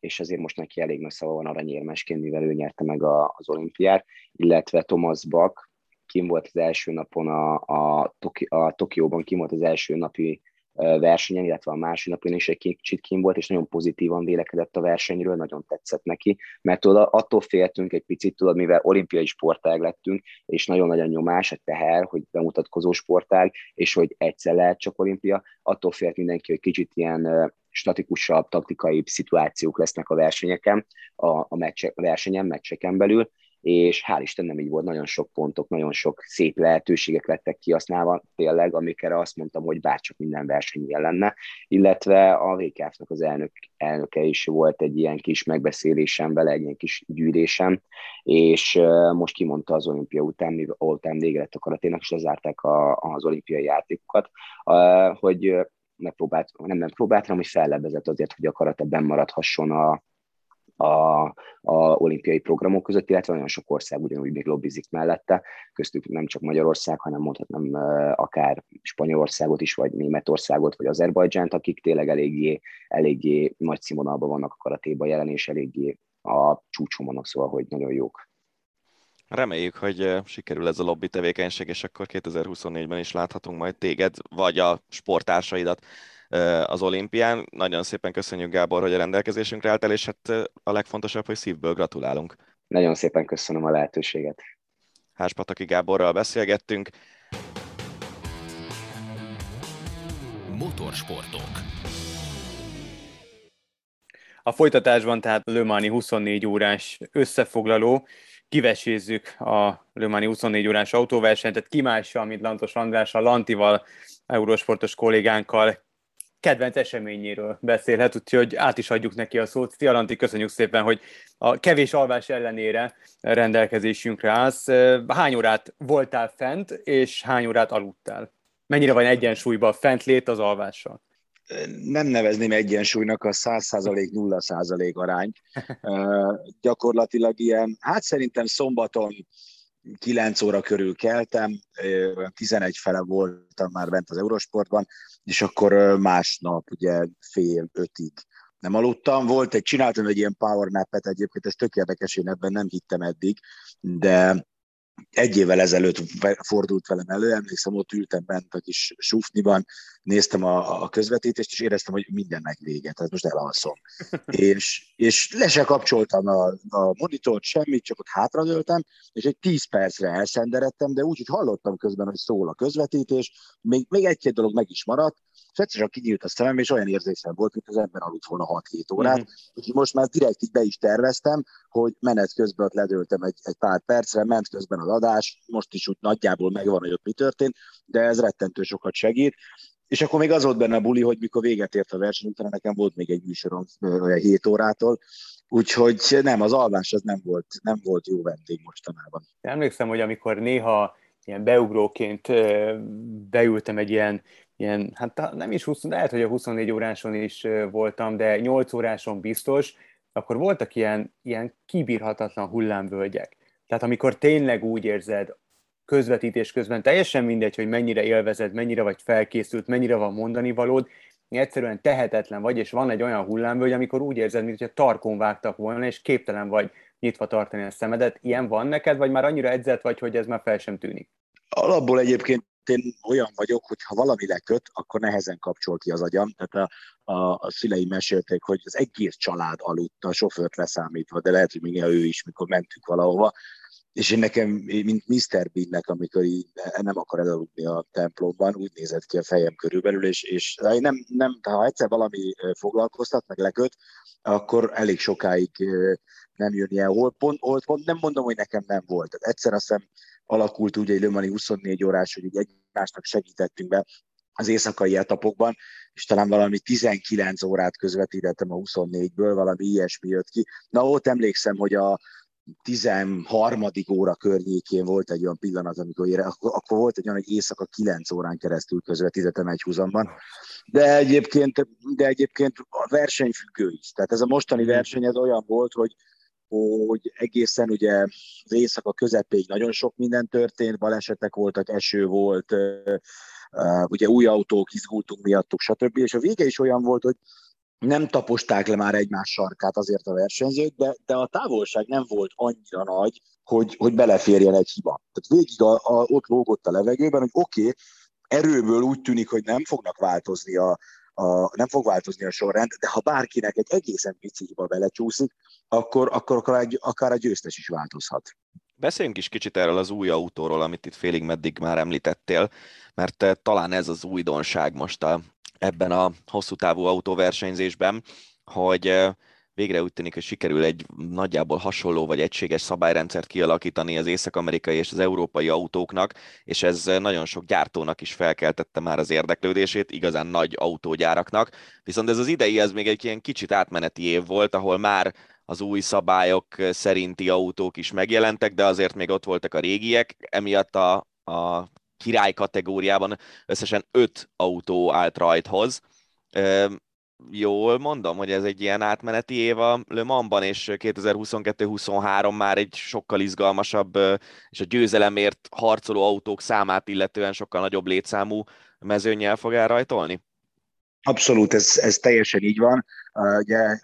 és ezért most neki elég nagy szava van aranyérmesként, mivel ő nyerte meg a, az olimpiát, illetve Thomas Bak, kim volt az első napon a, a, Toki, a Tokióban, kim volt az első napi versenyen, illetve a másodnapon is egy kicsit kim volt, és nagyon pozitívan vélekedett a versenyről, nagyon tetszett neki, mert tudod, attól féltünk egy picit, tudod, mivel olimpiai sportág lettünk, és nagyon nagy a nyomás, a teher, hogy bemutatkozó sportág, és hogy egyszer lehet csak olimpia, attól félt mindenki, hogy kicsit ilyen statikusabb, taktikai szituációk lesznek a versenyeken, a, a, meccsek, a versenyen, meccseken belül, és hál' Isten nem így volt, nagyon sok pontok, nagyon sok szép lehetőségek lettek kihasználva tényleg, amikre azt mondtam, hogy bárcsak minden verseny ilyen lenne, illetve a VKF-nak az elnök, elnöke is volt egy ilyen kis megbeszélésem vele, egy ilyen kis gyűrésem, és most kimondta az olimpia után, után vége lett a karaténak, és lezárták a, az olimpiai játékokat, hogy megpróbált, nem, nem próbált, hanem hogy fellebezett azért, hogy a karate bennmaradhasson a, a, a olimpiai programok között, illetve nagyon sok ország ugyanúgy még lobbizik mellette, köztük nem csak Magyarország, hanem mondhatnám akár Spanyolországot is, vagy Németországot, vagy Azerbajdzsánt, akik tényleg eléggé, eléggé nagy színvonalban vannak a karatéban jelen, és eléggé a csúcson vannak, szóval, hogy nagyon jók. Reméljük, hogy sikerül ez a lobby tevékenység, és akkor 2024-ben is láthatunk majd téged, vagy a sportársaidat az olimpián. Nagyon szépen köszönjük, Gábor, hogy a rendelkezésünkre álltál, és hát a legfontosabb, hogy szívből gratulálunk. Nagyon szépen köszönöm a lehetőséget. Háspataki Gáborral beszélgettünk. Motorsportok. A folytatásban tehát Lömani 24 órás összefoglaló, kivesézzük a Lömani 24 órás autóversenyt, tehát ki mással, mint Lantos András, a Lantival, eurósportos kollégánkkal kedvenc eseményéről beszélhet, úgyhogy át is adjuk neki a szót. Szia Lanti, köszönjük szépen, hogy a kevés alvás ellenére rendelkezésünkre állsz. Hány órát voltál fent, és hány órát aludtál? Mennyire van egyensúlyban a fent lét az alvással? nem nevezném egyensúlynak a 100% 0% arányt. Gyakorlatilag ilyen, hát szerintem szombaton 9 óra körül keltem, 11 fele voltam már bent az Eurosportban, és akkor másnap ugye fél ötig nem aludtam. Volt egy, csináltam egy ilyen power nap-et egyébként, ez tök érdekes, én ebben nem hittem eddig, de egy évvel ezelőtt fordult velem elő, emlékszem, ott ültem bent a kis sufniban, néztem a, a közvetítést, és éreztem, hogy mindennek vége, tehát most elalszom. és, és le se kapcsoltam a, a monitort, semmit, csak ott hátradőltem, és egy tíz percre elszenderedtem, de úgy, hogy hallottam közben, hogy szól a közvetítés, még, még egy-két dolog meg is maradt, és egyszer csak kinyílt a szemem, és olyan érzésem volt, mint az ember aludt volna 6-7 órát. Mm-hmm. Úgyhogy most már direkt így be is terveztem, hogy menet közben ott ledöltem egy, egy pár percre, ment közben az adás, most is úgy nagyjából megvan, hogy ott mi történt, de ez rettentő sokat segít. És akkor még az volt benne a buli, hogy mikor véget ért a verseny, utána nekem volt még egy műsorom olyan 7 órától, Úgyhogy nem, az alvás az nem volt, nem volt jó vendég mostanában. Emlékszem, hogy amikor néha ilyen beugróként beültem egy ilyen ilyen, hát nem is 20, lehet, hogy a 24 óráson is voltam, de 8 óráson biztos, akkor voltak ilyen, ilyen kibírhatatlan hullámvölgyek. Tehát amikor tényleg úgy érzed, közvetítés közben teljesen mindegy, hogy mennyire élvezed, mennyire vagy felkészült, mennyire van mondani valód, egyszerűen tehetetlen vagy, és van egy olyan hullámvölgy, amikor úgy érzed, mintha tarkon vágtak volna, és képtelen vagy nyitva tartani a szemedet. Ilyen van neked, vagy már annyira edzett vagy, hogy ez már fel sem tűnik? Alapból egyébként én olyan vagyok, hogy ha valami leköt, akkor nehezen kapcsol ki az agyam. Tehát a, a, a szüleim mesélték, hogy az egész család aludt, a sofőrt leszámítva, de lehet, hogy még ő is, mikor mentünk valahova. És én nekem, mint Mr. Bean-nek, amikor így nem akar elaludni a templomban, úgy nézett ki a fejem körülbelül, és, és nem, nem, ha egyszer valami foglalkoztat, meg leköt, akkor elég sokáig nem jön ilyen pont, pont, nem mondom, hogy nekem nem volt. Tehát egyszer azt hiszem alakult úgy egy Lömani 24 órás, hogy így egymásnak segítettünk be az éjszakai etapokban, és talán valami 19 órát közvetítettem a 24-ből, valami ilyesmi jött ki. Na ott emlékszem, hogy a 13. óra környékén volt egy olyan pillanat, amikor ére, akkor, akkor volt egy olyan, hogy éjszaka 9 órán keresztül közvetítettem egy húzamban. De egyébként, de egyébként a versenyfüggő is. Tehát ez a mostani verseny ez olyan volt, hogy hogy egészen ugye az éjszaka közepéig nagyon sok minden történt, balesetek voltak, eső volt, ugye új autók, izgultunk miattuk, stb. És a vége is olyan volt, hogy nem taposták le már egymás sarkát azért a versenyzők, de, de a távolság nem volt annyira nagy, hogy, hogy beleférjen egy hiba. Tehát végig a, a, ott lógott a levegőben, hogy oké, okay, erőből úgy tűnik, hogy nem fognak változni a, a, nem fog változni a sorrend, de ha bárkinek egy egészen pici hiba belecsúszik, akkor, akkor akár, akár a győztes is változhat. Beszéljünk is kicsit erről az új autóról, amit itt félig meddig már említettél, mert eh, talán ez az újdonság most a, ebben a hosszú távú autóversenyzésben, hogy eh, végre úgy tűnik, hogy sikerül egy nagyjából hasonló vagy egységes szabályrendszert kialakítani az észak-amerikai és az európai autóknak, és ez nagyon sok gyártónak is felkeltette már az érdeklődését, igazán nagy autógyáraknak. Viszont ez az idei, ez még egy ilyen kicsit átmeneti év volt, ahol már az új szabályok szerinti autók is megjelentek, de azért még ott voltak a régiek, emiatt a, a király kategóriában összesen öt autó állt rajthoz jól mondom, hogy ez egy ilyen átmeneti év a Le Mansban, és 2022-23 már egy sokkal izgalmasabb, és a győzelemért harcoló autók számát illetően sokkal nagyobb létszámú mezőnyel fog elrajtolni? Abszolút, ez, ez teljesen így van. Ugye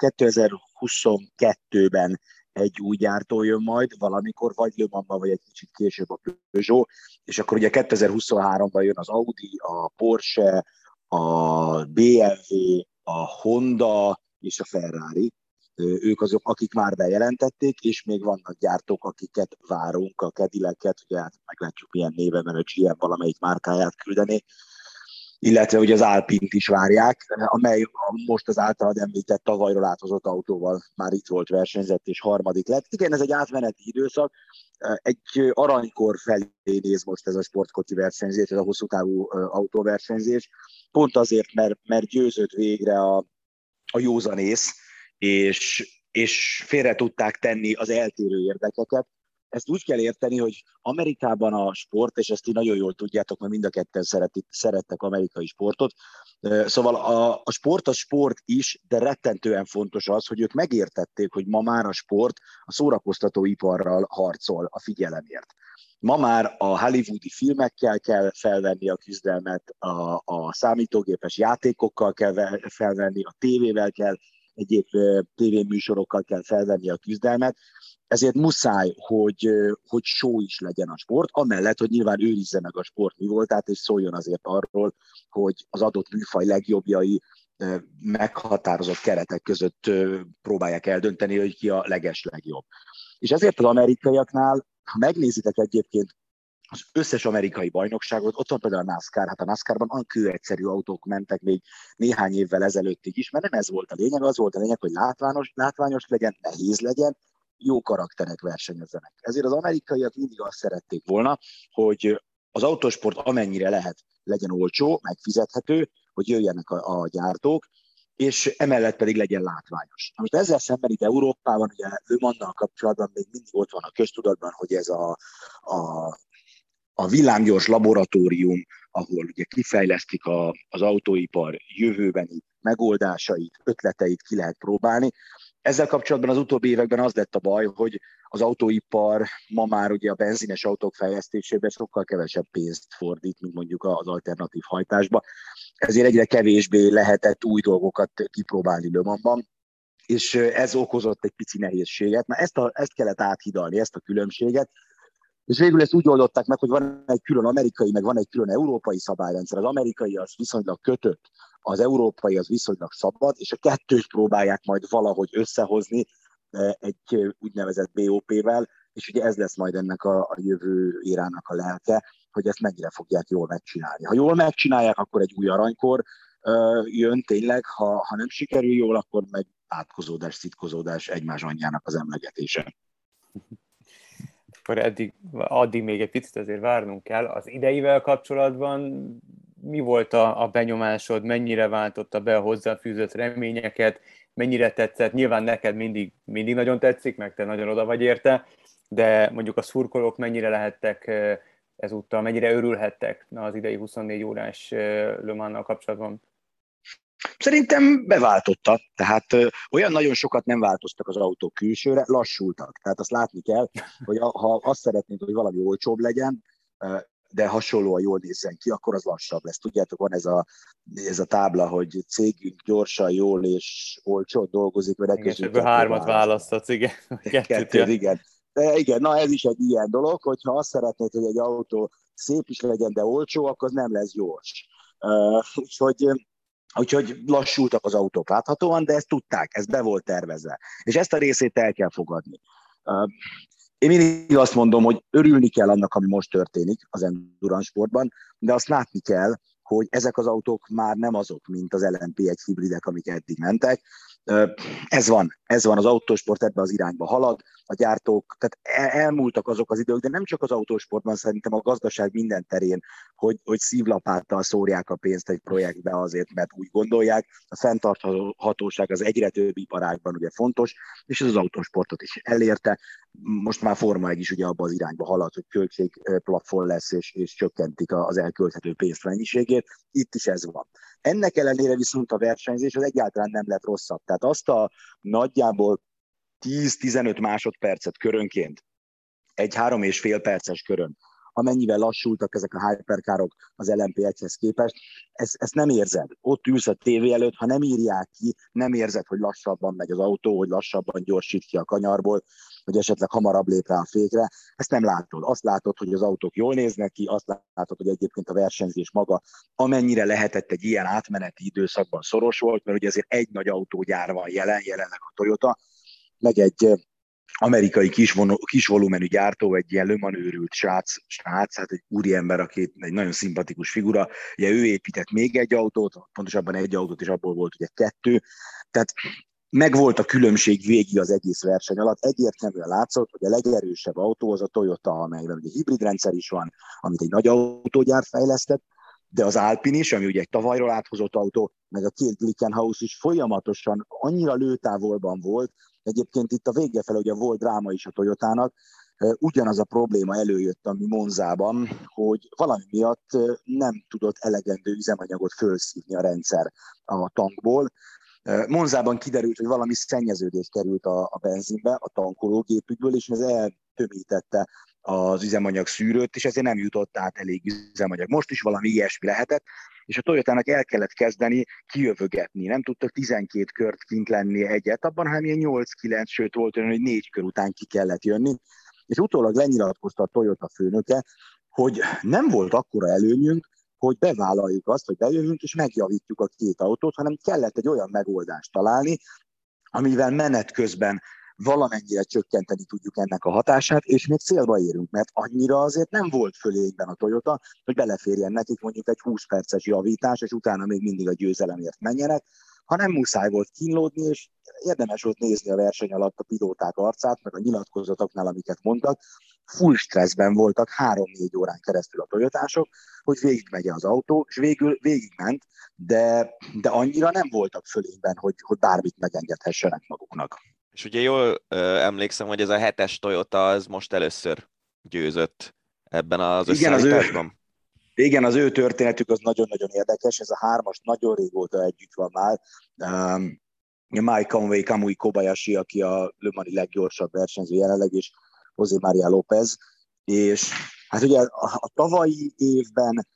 2022-ben egy új gyártó jön majd, valamikor vagy Le vagy egy kicsit később a Peugeot, és akkor ugye 2023-ban jön az Audi, a Porsche, a BMW, a Honda és a Ferrari. Ők azok, akik már bejelentették, és még vannak gyártók, akiket várunk, a Cadillac-et, ugye hát meglátjuk milyen néven, mert a GM valamelyik márkáját küldené, illetve ugye az Alpint is várják, amely most az általad említett tavalyról áthozott autóval már itt volt versenyzett, és harmadik lett. Igen, ez egy átmeneti időszak, egy aranykor felé néz most ez a sportkocsi versenyzés, ez a hosszú távú autóversenyzés, pont azért, mert, mert győzött végre a, a józanész, és, és félre tudták tenni az eltérő érdekeket. Ezt úgy kell érteni, hogy Amerikában a sport, és ezt ti nagyon jól tudjátok, mert mind a ketten szeretik, szerettek amerikai sportot, szóval a, a sport a sport is, de rettentően fontos az, hogy ők megértették, hogy ma már a sport a szórakoztatóiparral harcol a figyelemért. Ma már a hollywoodi filmekkel kell felvenni a küzdelmet, a, a számítógépes játékokkal kell felvenni, a tévével kell, egyéb tévéműsorokkal kell felvenni a küzdelmet, ezért muszáj, hogy, hogy show is legyen a sport, amellett, hogy nyilván őrizze meg a sport mi voltát, és szóljon azért arról, hogy az adott műfaj legjobbjai meghatározott keretek között próbálják eldönteni, hogy ki a leges legjobb. És ezért az amerikaiaknál ha megnézitek egyébként az összes amerikai bajnokságot, ott van például a NASCAR, hát a NASCAR-ban olyan kőegyszerű autók mentek még néhány évvel ezelőttig is, mert nem ez volt a lényeg, az volt a lényeg, hogy látványos, látványos legyen, nehéz legyen, jó karakterek versenyezzenek. Ezért az amerikaiak mindig azt szerették volna, hogy az autósport amennyire lehet legyen olcsó, megfizethető, hogy jöjjenek a, a gyártók, és emellett pedig legyen látványos. Most ezzel szemben itt Európában, ugye ő kapcsolatban még mindig ott van a köztudatban, hogy ez a, a, a villámgyors laboratórium, ahol ugye kifejlesztik a, az autóipar jövőbeni megoldásait, ötleteit ki lehet próbálni. Ezzel kapcsolatban az utóbbi években az lett a baj, hogy az autóipar ma már ugye a benzines autók fejlesztésében sokkal kevesebb pénzt fordít, mint mondjuk az alternatív hajtásba. Ezért egyre kevésbé lehetett új dolgokat kipróbálni Lömanban, és ez okozott egy pici nehézséget. Na ezt, a, ezt kellett áthidalni, ezt a különbséget, és végül ezt úgy oldották meg, hogy van egy külön amerikai, meg van egy külön európai szabályrendszer. Az amerikai az viszonylag kötött, az európai az viszonylag szabad, és a kettőt próbálják majd valahogy összehozni egy úgynevezett BOP-vel, és ugye ez lesz majd ennek a, a jövő érának a lelke, hogy ezt mennyire fogják jól megcsinálni. Ha jól megcsinálják, akkor egy új aranykor jön tényleg, ha, ha nem sikerül jól, akkor meg átkozódás, szitkozódás egymás anyjának az emlegetése. Akkor eddig, addig még egy picit azért várnunk kell. Az ideivel kapcsolatban mi volt a, a benyomásod, mennyire váltotta be a hozzáfűzött reményeket, mennyire tetszett? Nyilván neked mindig, mindig nagyon tetszik, meg te nagyon oda vagy érte, de mondjuk a szurkolók mennyire lehettek ezúttal, mennyire örülhettek az idei 24 órás Le kapcsolatban? Szerintem beváltotta, tehát ö, olyan nagyon sokat nem változtak az autók külsőre, lassultak. Tehát azt látni kell, hogy a, ha azt szeretnénk, hogy valami olcsóbb legyen, ö, de hasonlóan jól nézzen ki, akkor az lassabb lesz. Tudjátok, van ez a, ez a tábla, hogy cégünk gyorsan, jól és olcsó dolgozik, mert ebből hármat választhatsz, igen. Kettőt, Kettőt igen. De igen, na ez is egy ilyen dolog, hogyha azt szeretnéd, hogy egy autó szép is legyen, de olcsó, akkor az nem lesz gyors. Uh, úgyhogy Úgyhogy lassultak az autók láthatóan, de ezt tudták, ez be volt tervezve. És ezt a részét el kell fogadni. Én mindig azt mondom, hogy örülni kell annak, ami most történik az endurance sportban, de azt látni kell, hogy ezek az autók már nem azok, mint az LMP1 hibridek, amik eddig mentek, Ez van, ez van, az autósport ebbe az irányba halad, a gyártók, tehát elmúltak azok az idők, de nem csak az autósportban, szerintem a gazdaság minden terén, hogy, hogy szívlapáttal szórják a pénzt egy projektbe azért, mert úgy gondolják. A fenntarthatóság az egyre több iparágban ugye fontos, és ez az autósportot is elérte. Most már Forma egy is ugye abba az irányba halad, hogy költségplafon lesz, és, és csökkentik az elkölthető pénzt mennyiségét. Itt is ez van. Ennek ellenére viszont a versenyzés az egyáltalán nem lett rosszabb. Tehát azt a nagyjából 10-15 másodpercet körönként, egy három és fél perces körön, amennyivel lassultak ezek a hyperkárok az LMP1-hez képest, ezt, ezt nem érzed. Ott ülsz a tévé előtt, ha nem írják ki, nem érzed, hogy lassabban megy az autó, hogy lassabban gyorsít ki a kanyarból, hogy esetleg hamarabb lép rá a fékre. Ezt nem látod. Azt látod, hogy az autók jól néznek ki, azt látod, hogy egyébként a versenyzés maga amennyire lehetett egy ilyen átmeneti időszakban szoros volt, mert ugye azért egy nagy autógyár van jelen, jelenleg a Toyota, meg egy amerikai kis, kis gyártó, egy ilyen lömanőrült srác, srác, hát egy úriember, aki egy nagyon szimpatikus figura. Ugye ő épített még egy autót, pontosabban egy autót, és abból volt ugye kettő. Tehát megvolt a különbség végig az egész verseny alatt. Egyértelműen látszott, hogy a legerősebb autó az a Toyota, amelyben ugye hibridrendszer is van, amit egy nagy autógyár fejlesztett, de az Alpin is, ami ugye egy tavalyról áthozott autó, meg a két Glickenhaus is folyamatosan annyira lőtávolban volt, Egyébként itt a vége fel ugye volt dráma is a Toyotának, ugyanaz a probléma előjött, ami Monzában, hogy valami miatt nem tudott elegendő üzemanyagot felszívni a rendszer a tankból. Monzában kiderült, hogy valami szennyeződés került a, a benzinbe, a tankológépükből, és ez eltömítette az üzemanyag szűrőt, és ezért nem jutott át elég üzemanyag. Most is valami ilyesmi lehetett, és a Toyotának el kellett kezdeni kijövögetni. Nem tudtak 12 kört kint lenni egy etapban, hanem ilyen 8-9, sőt volt olyan, hogy négy kör után ki kellett jönni. És utólag lenyilatkozta a Toyota főnöke, hogy nem volt akkora előnyünk, hogy bevállaljuk azt, hogy bejövünk és megjavítjuk a két autót, hanem kellett egy olyan megoldást találni, amivel menet közben valamennyire csökkenteni tudjuk ennek a hatását, és még célba érünk, mert annyira azért nem volt fölényben a Toyota, hogy beleférjen nekik mondjuk egy 20 perces javítás, és utána még mindig a győzelemért menjenek, hanem muszáj volt kínlódni, és érdemes volt nézni a verseny alatt a pilóták arcát, meg a nyilatkozatoknál, amiket mondtak, full stresszben voltak három-négy órán keresztül a toyotások, hogy végigmegye az autó, és végül végigment, de, de annyira nem voltak fölényben, hogy, hogy bármit megengedhessenek maguknak. És ugye jól ö, emlékszem, hogy ez a hetes Toyota az most először győzött ebben az Igen, az ő, igen, az ő történetük az nagyon-nagyon érdekes, ez a hármas nagyon régóta együtt van már. Um, Mike Conway, Kamui Kobayashi, aki a Le Mani leggyorsabb versenyző jelenleg, és José Maria López, és hát ugye a, a tavalyi évben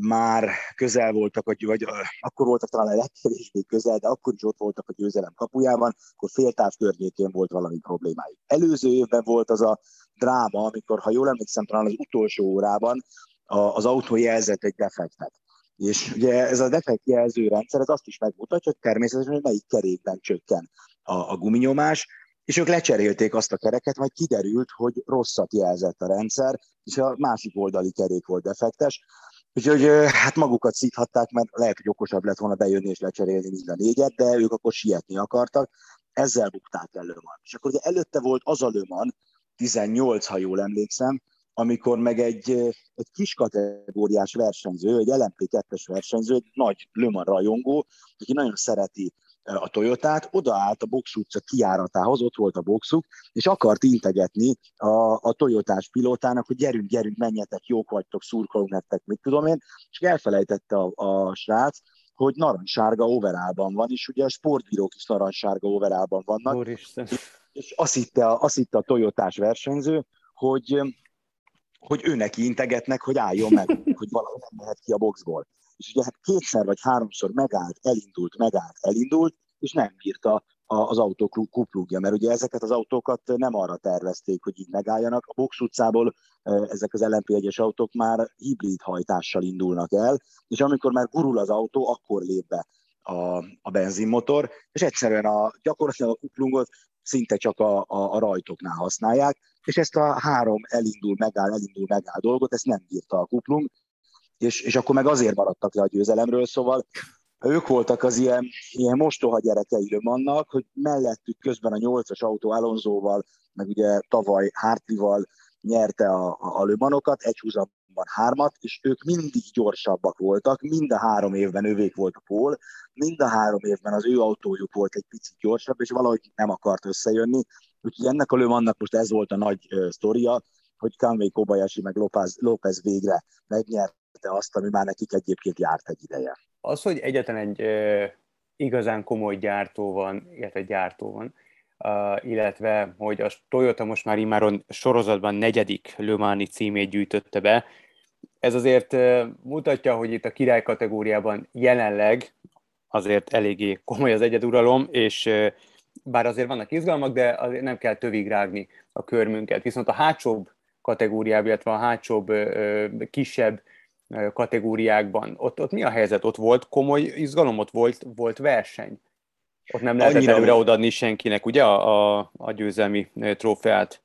már közel voltak, vagy, vagy akkor voltak talán a legkevésbé közel, de akkor is ott voltak a győzelem kapujában, akkor féltáv környékén volt valami problémájuk. Előző évben volt az a dráma, amikor, ha jól emlékszem, talán az utolsó órában az autó jelzett egy defektet. És ugye ez a defekt jelző rendszer ez azt is megmutatja, hogy természetesen hogy melyik kerékben csökken a, a guminyomás, és ők lecserélték azt a kereket, majd kiderült, hogy rosszat jelzett a rendszer, és a másik oldali kerék volt defektes. Úgyhogy hát magukat szíthatták, mert lehet, hogy okosabb lett volna bejönni és lecserélni mind a négyet, de ők akkor sietni akartak. Ezzel bukták el Löman. És akkor ugye előtte volt az a Löman, 18, ha jól emlékszem, amikor meg egy, egy kis kategóriás versenyző, egy LMP2-es versenyző, egy nagy Löman rajongó, aki nagyon szereti a Toyotát, odaállt a Box utca kiáratához, ott volt a boxuk, és akart integetni a, a Toyotás pilótának, hogy gyerünk, gyerünk, menjetek, jók vagytok, szurkolunk nektek, mit tudom én, és elfelejtette a, a srác, hogy narancssárga overálban van, és ugye a sportbírók is narancssárga overálban vannak. Úristen. És azt hitte, a, azt hitte a Toyotás versenyző, hogy, hogy ő neki integetnek, hogy álljon meg, hogy valahogy nem mehet ki a boxból és ugye hát kétszer vagy háromszor megállt, elindult, megállt, elindult, és nem bírta az autó kuplugja, mert ugye ezeket az autókat nem arra tervezték, hogy így megálljanak. A Box utcából ezek az LMP1-es autók már hibrid hajtással indulnak el, és amikor már gurul az autó, akkor lép be a, a benzinmotor, és egyszerűen a, gyakorlatilag a kuplungot szinte csak a, a, a rajtoknál használják, és ezt a három elindul, megáll, elindul, megáll dolgot, ezt nem bírta a kuplung, és, és akkor meg azért maradtak le a győzelemről, szóval ők voltak az ilyen, ilyen mostoha gyerekei annak, hogy mellettük közben a nyolcas autó Alonzóval, meg ugye tavaly Hartleyval nyerte a, a, lömanokat, egy húzamban hármat, és ők mindig gyorsabbak voltak, mind a három évben ővék volt a pól, mind a három évben az ő autójuk volt egy picit gyorsabb, és valahogy nem akart összejönni. Úgyhogy ennek a lömannak most ez volt a nagy uh, sztoria, hogy Kanwei Kobayashi meg López, López végre megnyerte azt, ami már nekik egyébként járt egy ideje. Az, hogy egyetlen egy uh, igazán komoly gyártó van, illetve gyártó van, uh, illetve hogy a Toyota most már immáron sorozatban negyedik Lömáni címét gyűjtötte be, ez azért uh, mutatja, hogy itt a király kategóriában jelenleg azért eléggé komoly az egyeduralom, és uh, bár azért vannak izgalmak, de azért nem kell tövig rágni a körmünket. Viszont a hátsóbb kategóriában, illetve a hátsóbb kisebb kategóriákban, ott, ott mi a helyzet? Ott volt komoly izgalom, ott volt, volt verseny? Ott nem lehetett Annyira előre odaadni senkinek, ugye, a, a, a győzelmi trófeát?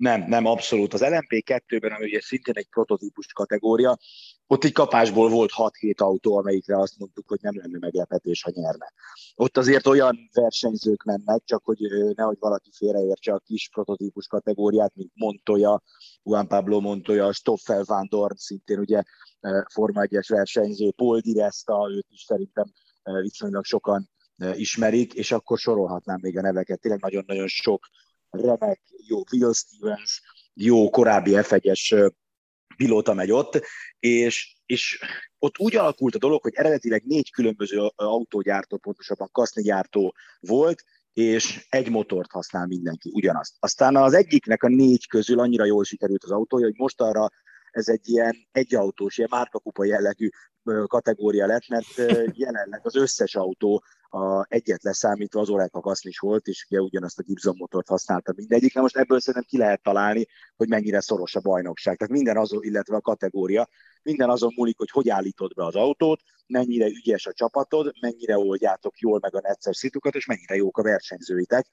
Nem, nem, abszolút. Az LMP2-ben, ami ugye szintén egy prototípus kategória, ott egy kapásból volt 6-7 autó, amelyikre azt mondtuk, hogy nem lenne meglepetés, ha nyerne. Ott azért olyan versenyzők mennek, csak hogy nehogy valaki félreértse a kis prototípus kategóriát, mint Montoya, Juan Pablo Montoya, Stoffel Van Dorn, szintén ugye Forma 1-es versenyző, Paul Di Resta, őt is szerintem viszonylag sokan ismerik, és akkor sorolhatnám még a neveket. Tényleg nagyon-nagyon sok remek, jó Will Stevens, jó korábbi F1-es pilóta megy ott, és, és ott úgy alakult a dolog, hogy eredetileg négy különböző autógyártó, pontosabban kaszni gyártó volt, és egy motort használ mindenki, ugyanazt. Aztán az egyiknek a négy közül annyira jól sikerült az autója, hogy most arra ez egy ilyen egyautós, ilyen márkakupa jellegű kategória lett, mert jelenleg az összes autó a egyet leszámítva az Oreca Kasznis volt, és ugye ugyanazt a Gibson motort használta mindegyik. Na most ebből szerintem ki lehet találni, hogy mennyire szoros a bajnokság. Tehát minden azon, illetve a kategória, minden azon múlik, hogy hogy állítod be az autót, mennyire ügyes a csapatod, mennyire oldjátok jól meg a necces szitukat, és mennyire jók a versenyzőitek.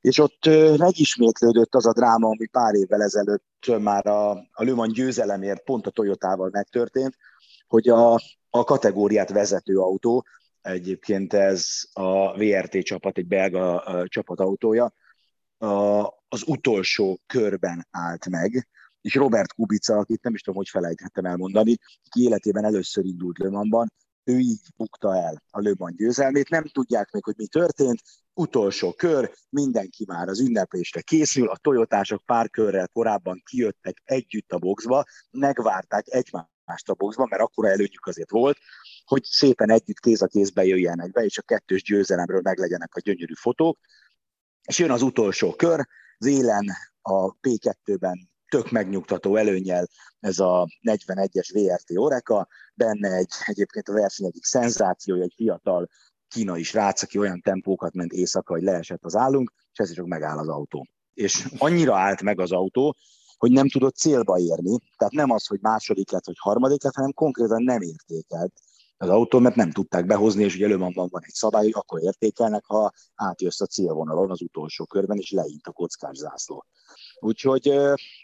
És ott megismétlődött az a dráma, ami pár évvel ezelőtt már a, a Le győzelemért pont a Toyotával megtörtént, hogy a, a kategóriát vezető autó, egyébként ez a VRT csapat, egy belga csapatautója, a, az utolsó körben állt meg, és Robert Kubica, akit nem is tudom, hogy felejthettem elmondani, ki életében először indult Le ő így bukta el a Le Mans győzelmét. Nem tudják még, hogy mi történt. Utolsó kör, mindenki már az ünneplésre készül, a Toyotások pár körrel korábban kijöttek együtt a boxba, megvárták egymást a boxba, mert akkora előnyük azért volt, hogy szépen együtt kéz a kézbe jöjjenek be, és a kettős győzelemről meglegyenek a gyönyörű fotók. És jön az utolsó kör, az élen a P2-ben tök megnyugtató előnyel ez a 41-es VRT Oreka, benne egy egyébként a verseny egyik szenzáció, egy fiatal kínai srác, aki olyan tempókat ment éjszaka, hogy leesett az állunk, és ez csak megáll az autó. És annyira állt meg az autó, hogy nem tudott célba érni, tehát nem az, hogy második lett, vagy harmadik lett, hanem konkrétan nem értékelt az autó, mert nem tudták behozni, és ugye előmondban van egy szabály, hogy akkor értékelnek, ha átjössz a célvonalon az utolsó körben, és leint a kockás zászló. Úgyhogy,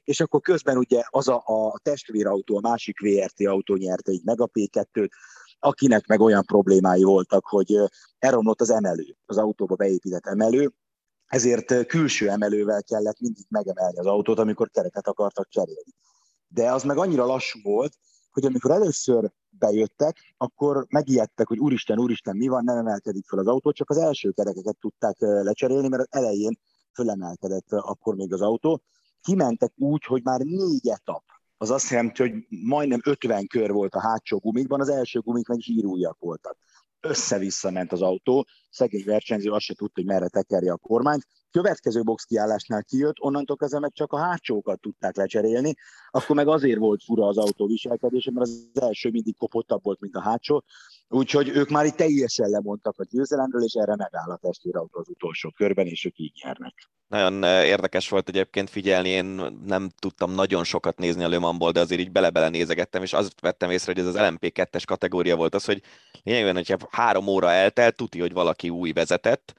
és akkor közben ugye az a, a testvérautó, a másik VRT autó nyerte így meg a P2-t, akinek meg olyan problémái voltak, hogy elromlott az emelő, az autóba beépített emelő, ezért külső emelővel kellett mindig megemelni az autót, amikor kereket akartak cserélni. De az meg annyira lassú volt, hogy amikor először bejöttek, akkor megijedtek, hogy úristen, úristen, mi van, nem emelkedik fel az autó, csak az első kerekeket tudták lecserélni, mert az elején fölemelkedett akkor még az autó. Kimentek úgy, hogy már négy etap. Az azt jelenti, hogy majdnem 50 kör volt a hátsó gumikban, az első gumik meg zsírújak voltak össze-vissza ment az autó, szegény versenyző azt se tudta, hogy merre tekerje a kormányt. Következő box kiállásnál kijött, onnantól kezdve meg csak a hátsókat tudták lecserélni, akkor meg azért volt fura az autó viselkedése, mert az első mindig kopottabb volt, mint a hátsó, úgyhogy ők már itt teljesen lemondtak a győzelemről, és erre megáll a testvérautó az utolsó körben, és ők így nyernek. Nagyon érdekes volt egyébként figyelni, én nem tudtam nagyon sokat nézni a Le Mansból, de azért így bele-bele nézegettem, és azt vettem észre, hogy ez az LMP2-es kategória volt az, hogy lényegében, hogyha három óra eltelt, tuti, hogy valaki új vezetett,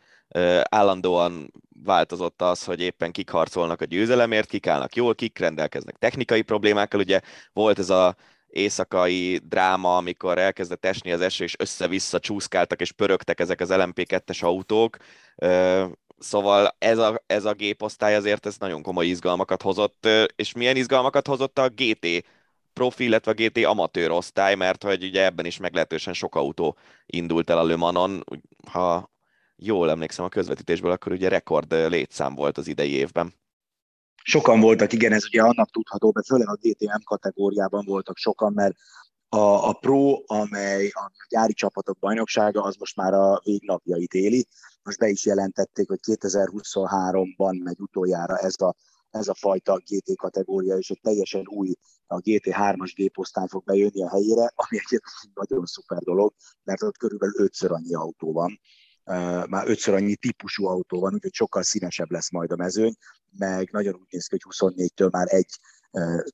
állandóan változott az, hogy éppen kik harcolnak a győzelemért, kik állnak jól, kik rendelkeznek technikai problémákkal. Ugye volt ez a éjszakai dráma, amikor elkezdett esni az eső, és össze-vissza csúszkáltak, és pörögtek ezek az LMP2-es autók. Szóval ez a, ez a géposztály azért ez nagyon komoly izgalmakat hozott, és milyen izgalmakat hozott a GT profi, illetve a GT amatőr osztály, mert hogy ugye ebben is meglehetősen sok autó indult el a Le Manon, ha jól emlékszem a közvetítésből, akkor ugye rekord létszám volt az idei évben. Sokan voltak, igen, ez ugye annak tudható, mert főleg a GTM kategóriában voltak sokan, mert a, a Pro, amely a gyári csapatok bajnoksága, az most már a végnapjait éli. Most be is jelentették, hogy 2023-ban megy utoljára ez a, ez a fajta GT kategória, és egy teljesen új, a GT3-as géposztály fog bejönni a helyére, ami egy nagyon szuper dolog, mert ott körülbelül ötször annyi autó van már ötször annyi típusú autó van, úgyhogy sokkal színesebb lesz majd a mezőny, meg nagyon úgy néz ki, hogy 24-től már egy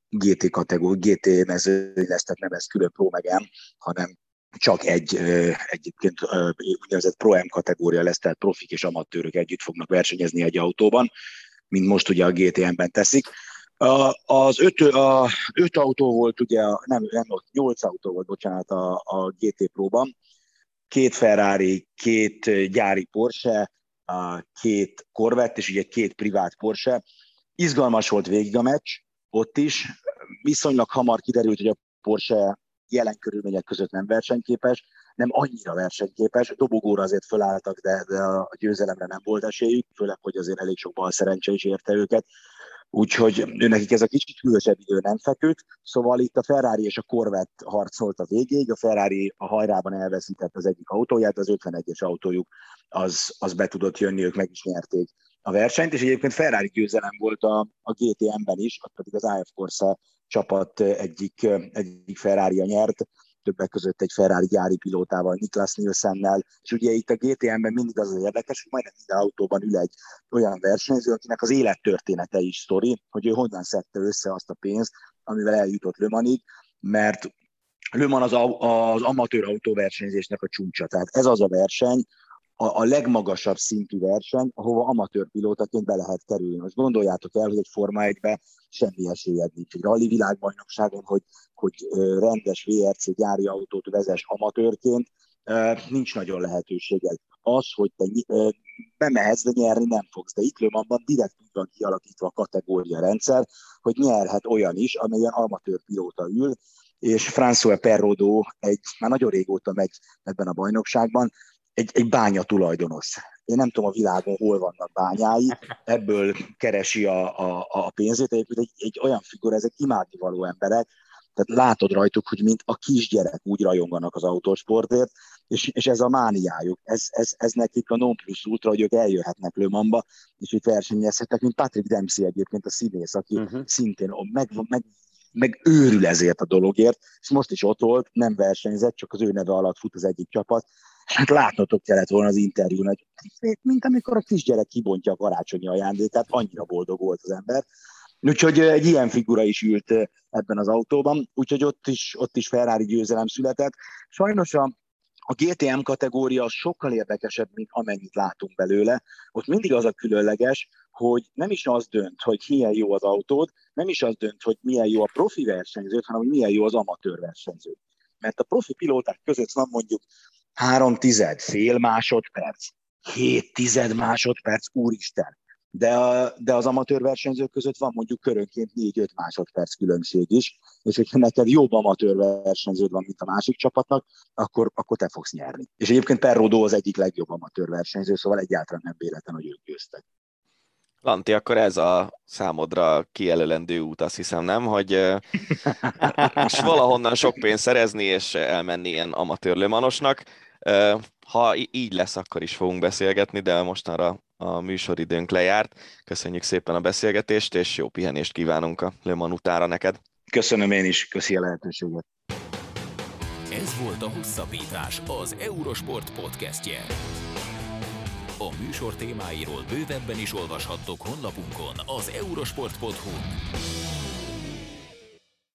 GT kategóri, GT mezőny lesz, tehát nem ez külön Pro meg M, hanem csak egy egyébként úgynevezett Pro M kategória lesz, tehát profik és amatőrök együtt fognak versenyezni egy autóban, mint most ugye a GTM-ben teszik. Az öt, a, öt autó volt ugye, nem, nem nyolc autó volt, bocsánat, a, a GT Pro-ban, két Ferrari, két gyári Porsche, két Corvette, és ugye két privát Porsche. Izgalmas volt végig a meccs, ott is. Viszonylag hamar kiderült, hogy a Porsche jelen körülmények között nem versenyképes, nem annyira versenyképes. Dobogóra azért fölálltak, de, de a győzelemre nem volt esélyük, főleg, hogy azért elég sok bal szerencse is érte őket. Úgyhogy nekik ez a kicsit hűvösebb idő nem feküdt, szóval itt a Ferrari és a Corvette harcolt a végéig, a Ferrari a hajrában elveszített az egyik autóját, az 51-es autójuk az, az be tudott jönni, ők meg is nyerték a versenyt, és egyébként Ferrari győzelem volt a, a GTM-ben is, ott pedig az AF Corsa csapat egyik, egyik Ferrari nyert, többek között egy Ferrari gyári pilótával, Niklas Nielsennel, és ugye itt a GTM-ben mindig az az érdekes, hogy majdnem minden autóban ül egy olyan versenyző, akinek az élettörténete is sztori, hogy ő honnan szedte össze azt a pénzt, amivel eljutott Le Manig, mert Le Mans az, az amatőr autóversenyzésnek a csúcsa. Tehát ez az a verseny, a, a legmagasabb szintű verseny, ahova amatőr pilótaként be lehet kerülni. Most gondoljátok el, hogy egy Forma 1 semmi esélyed nincs. Egy rally világbajnokságon, hogy, hogy rendes VRC gyári autót vezes amatőrként, nincs nagyon lehetőséged. Az, hogy te bemehetsz, de nyerni nem fogsz. De itt Lömanban direkt úgy van kialakítva a kategória rendszer, hogy nyerhet olyan is, amelyen amatőr pilóta ül, és François Perrodó egy, már nagyon régóta megy ebben a bajnokságban, egy, egy bánya tulajdonos. Én nem tudom a világon hol vannak bányái, ebből keresi a, a, a pénzét. Egyébként egy, egy olyan figura, ezek imádnivaló emberek, tehát látod rajtuk, hogy mint a kisgyerek úgy rajonganak az autósportért, és, és ez a mániájuk, ez, ez, ez nekik a non plus ultra, hogy ők eljöhetnek Lömamba, és itt versenyezhetnek, mint Patrick Dempsey egyébként a színész, aki uh-huh. szintén meg, meg, meg őrül ezért a dologért, és most is ott volt, nem versenyzett, csak az ő neve alatt fut az egyik csapat, hát látnotok kellett volna az interjún, hogy mint amikor a kisgyerek kibontja a karácsonyi ajándékát, annyira boldog volt az ember. Úgyhogy egy ilyen figura is ült ebben az autóban, úgyhogy ott is, ott is Ferrari győzelem született. Sajnos a, a GTM kategória sokkal érdekesebb, mint amennyit látunk belőle. Ott mindig az a különleges, hogy nem is az dönt, hogy milyen jó az autód, nem is az dönt, hogy milyen jó a profi versenyző, hanem hogy milyen jó az amatőr versenyző. Mert a profi pilóták között van mondjuk három tized, fél másodperc, hét tized másodperc, úristen. De, a, de az amatőr versenyzők között van mondjuk körönként 4-5 másodperc különbség is, és hogyha neked jobb amatőr versenyződ van, mint a másik csapatnak, akkor, akkor te fogsz nyerni. És egyébként Perrodó az egyik legjobb amatőr versenyző, szóval egyáltalán nem véletlen, hogy ők győztek. Lanti, akkor ez a számodra kijelölendő út, azt hiszem, nem? Hogy és valahonnan sok pénzt szerezni, és elmenni ilyen amatőr lömanosnak. Ha így lesz, akkor is fogunk beszélgetni, de mostanra a műsoridőnk lejárt. Köszönjük szépen a beszélgetést, és jó pihenést kívánunk a Löman utára neked. Köszönöm én is, köszi a lehetőséget. Ez volt a Hosszabbítás, az Eurosport podcastje. A műsor témáiról bővebben is olvashattok honlapunkon az eurosport.hu.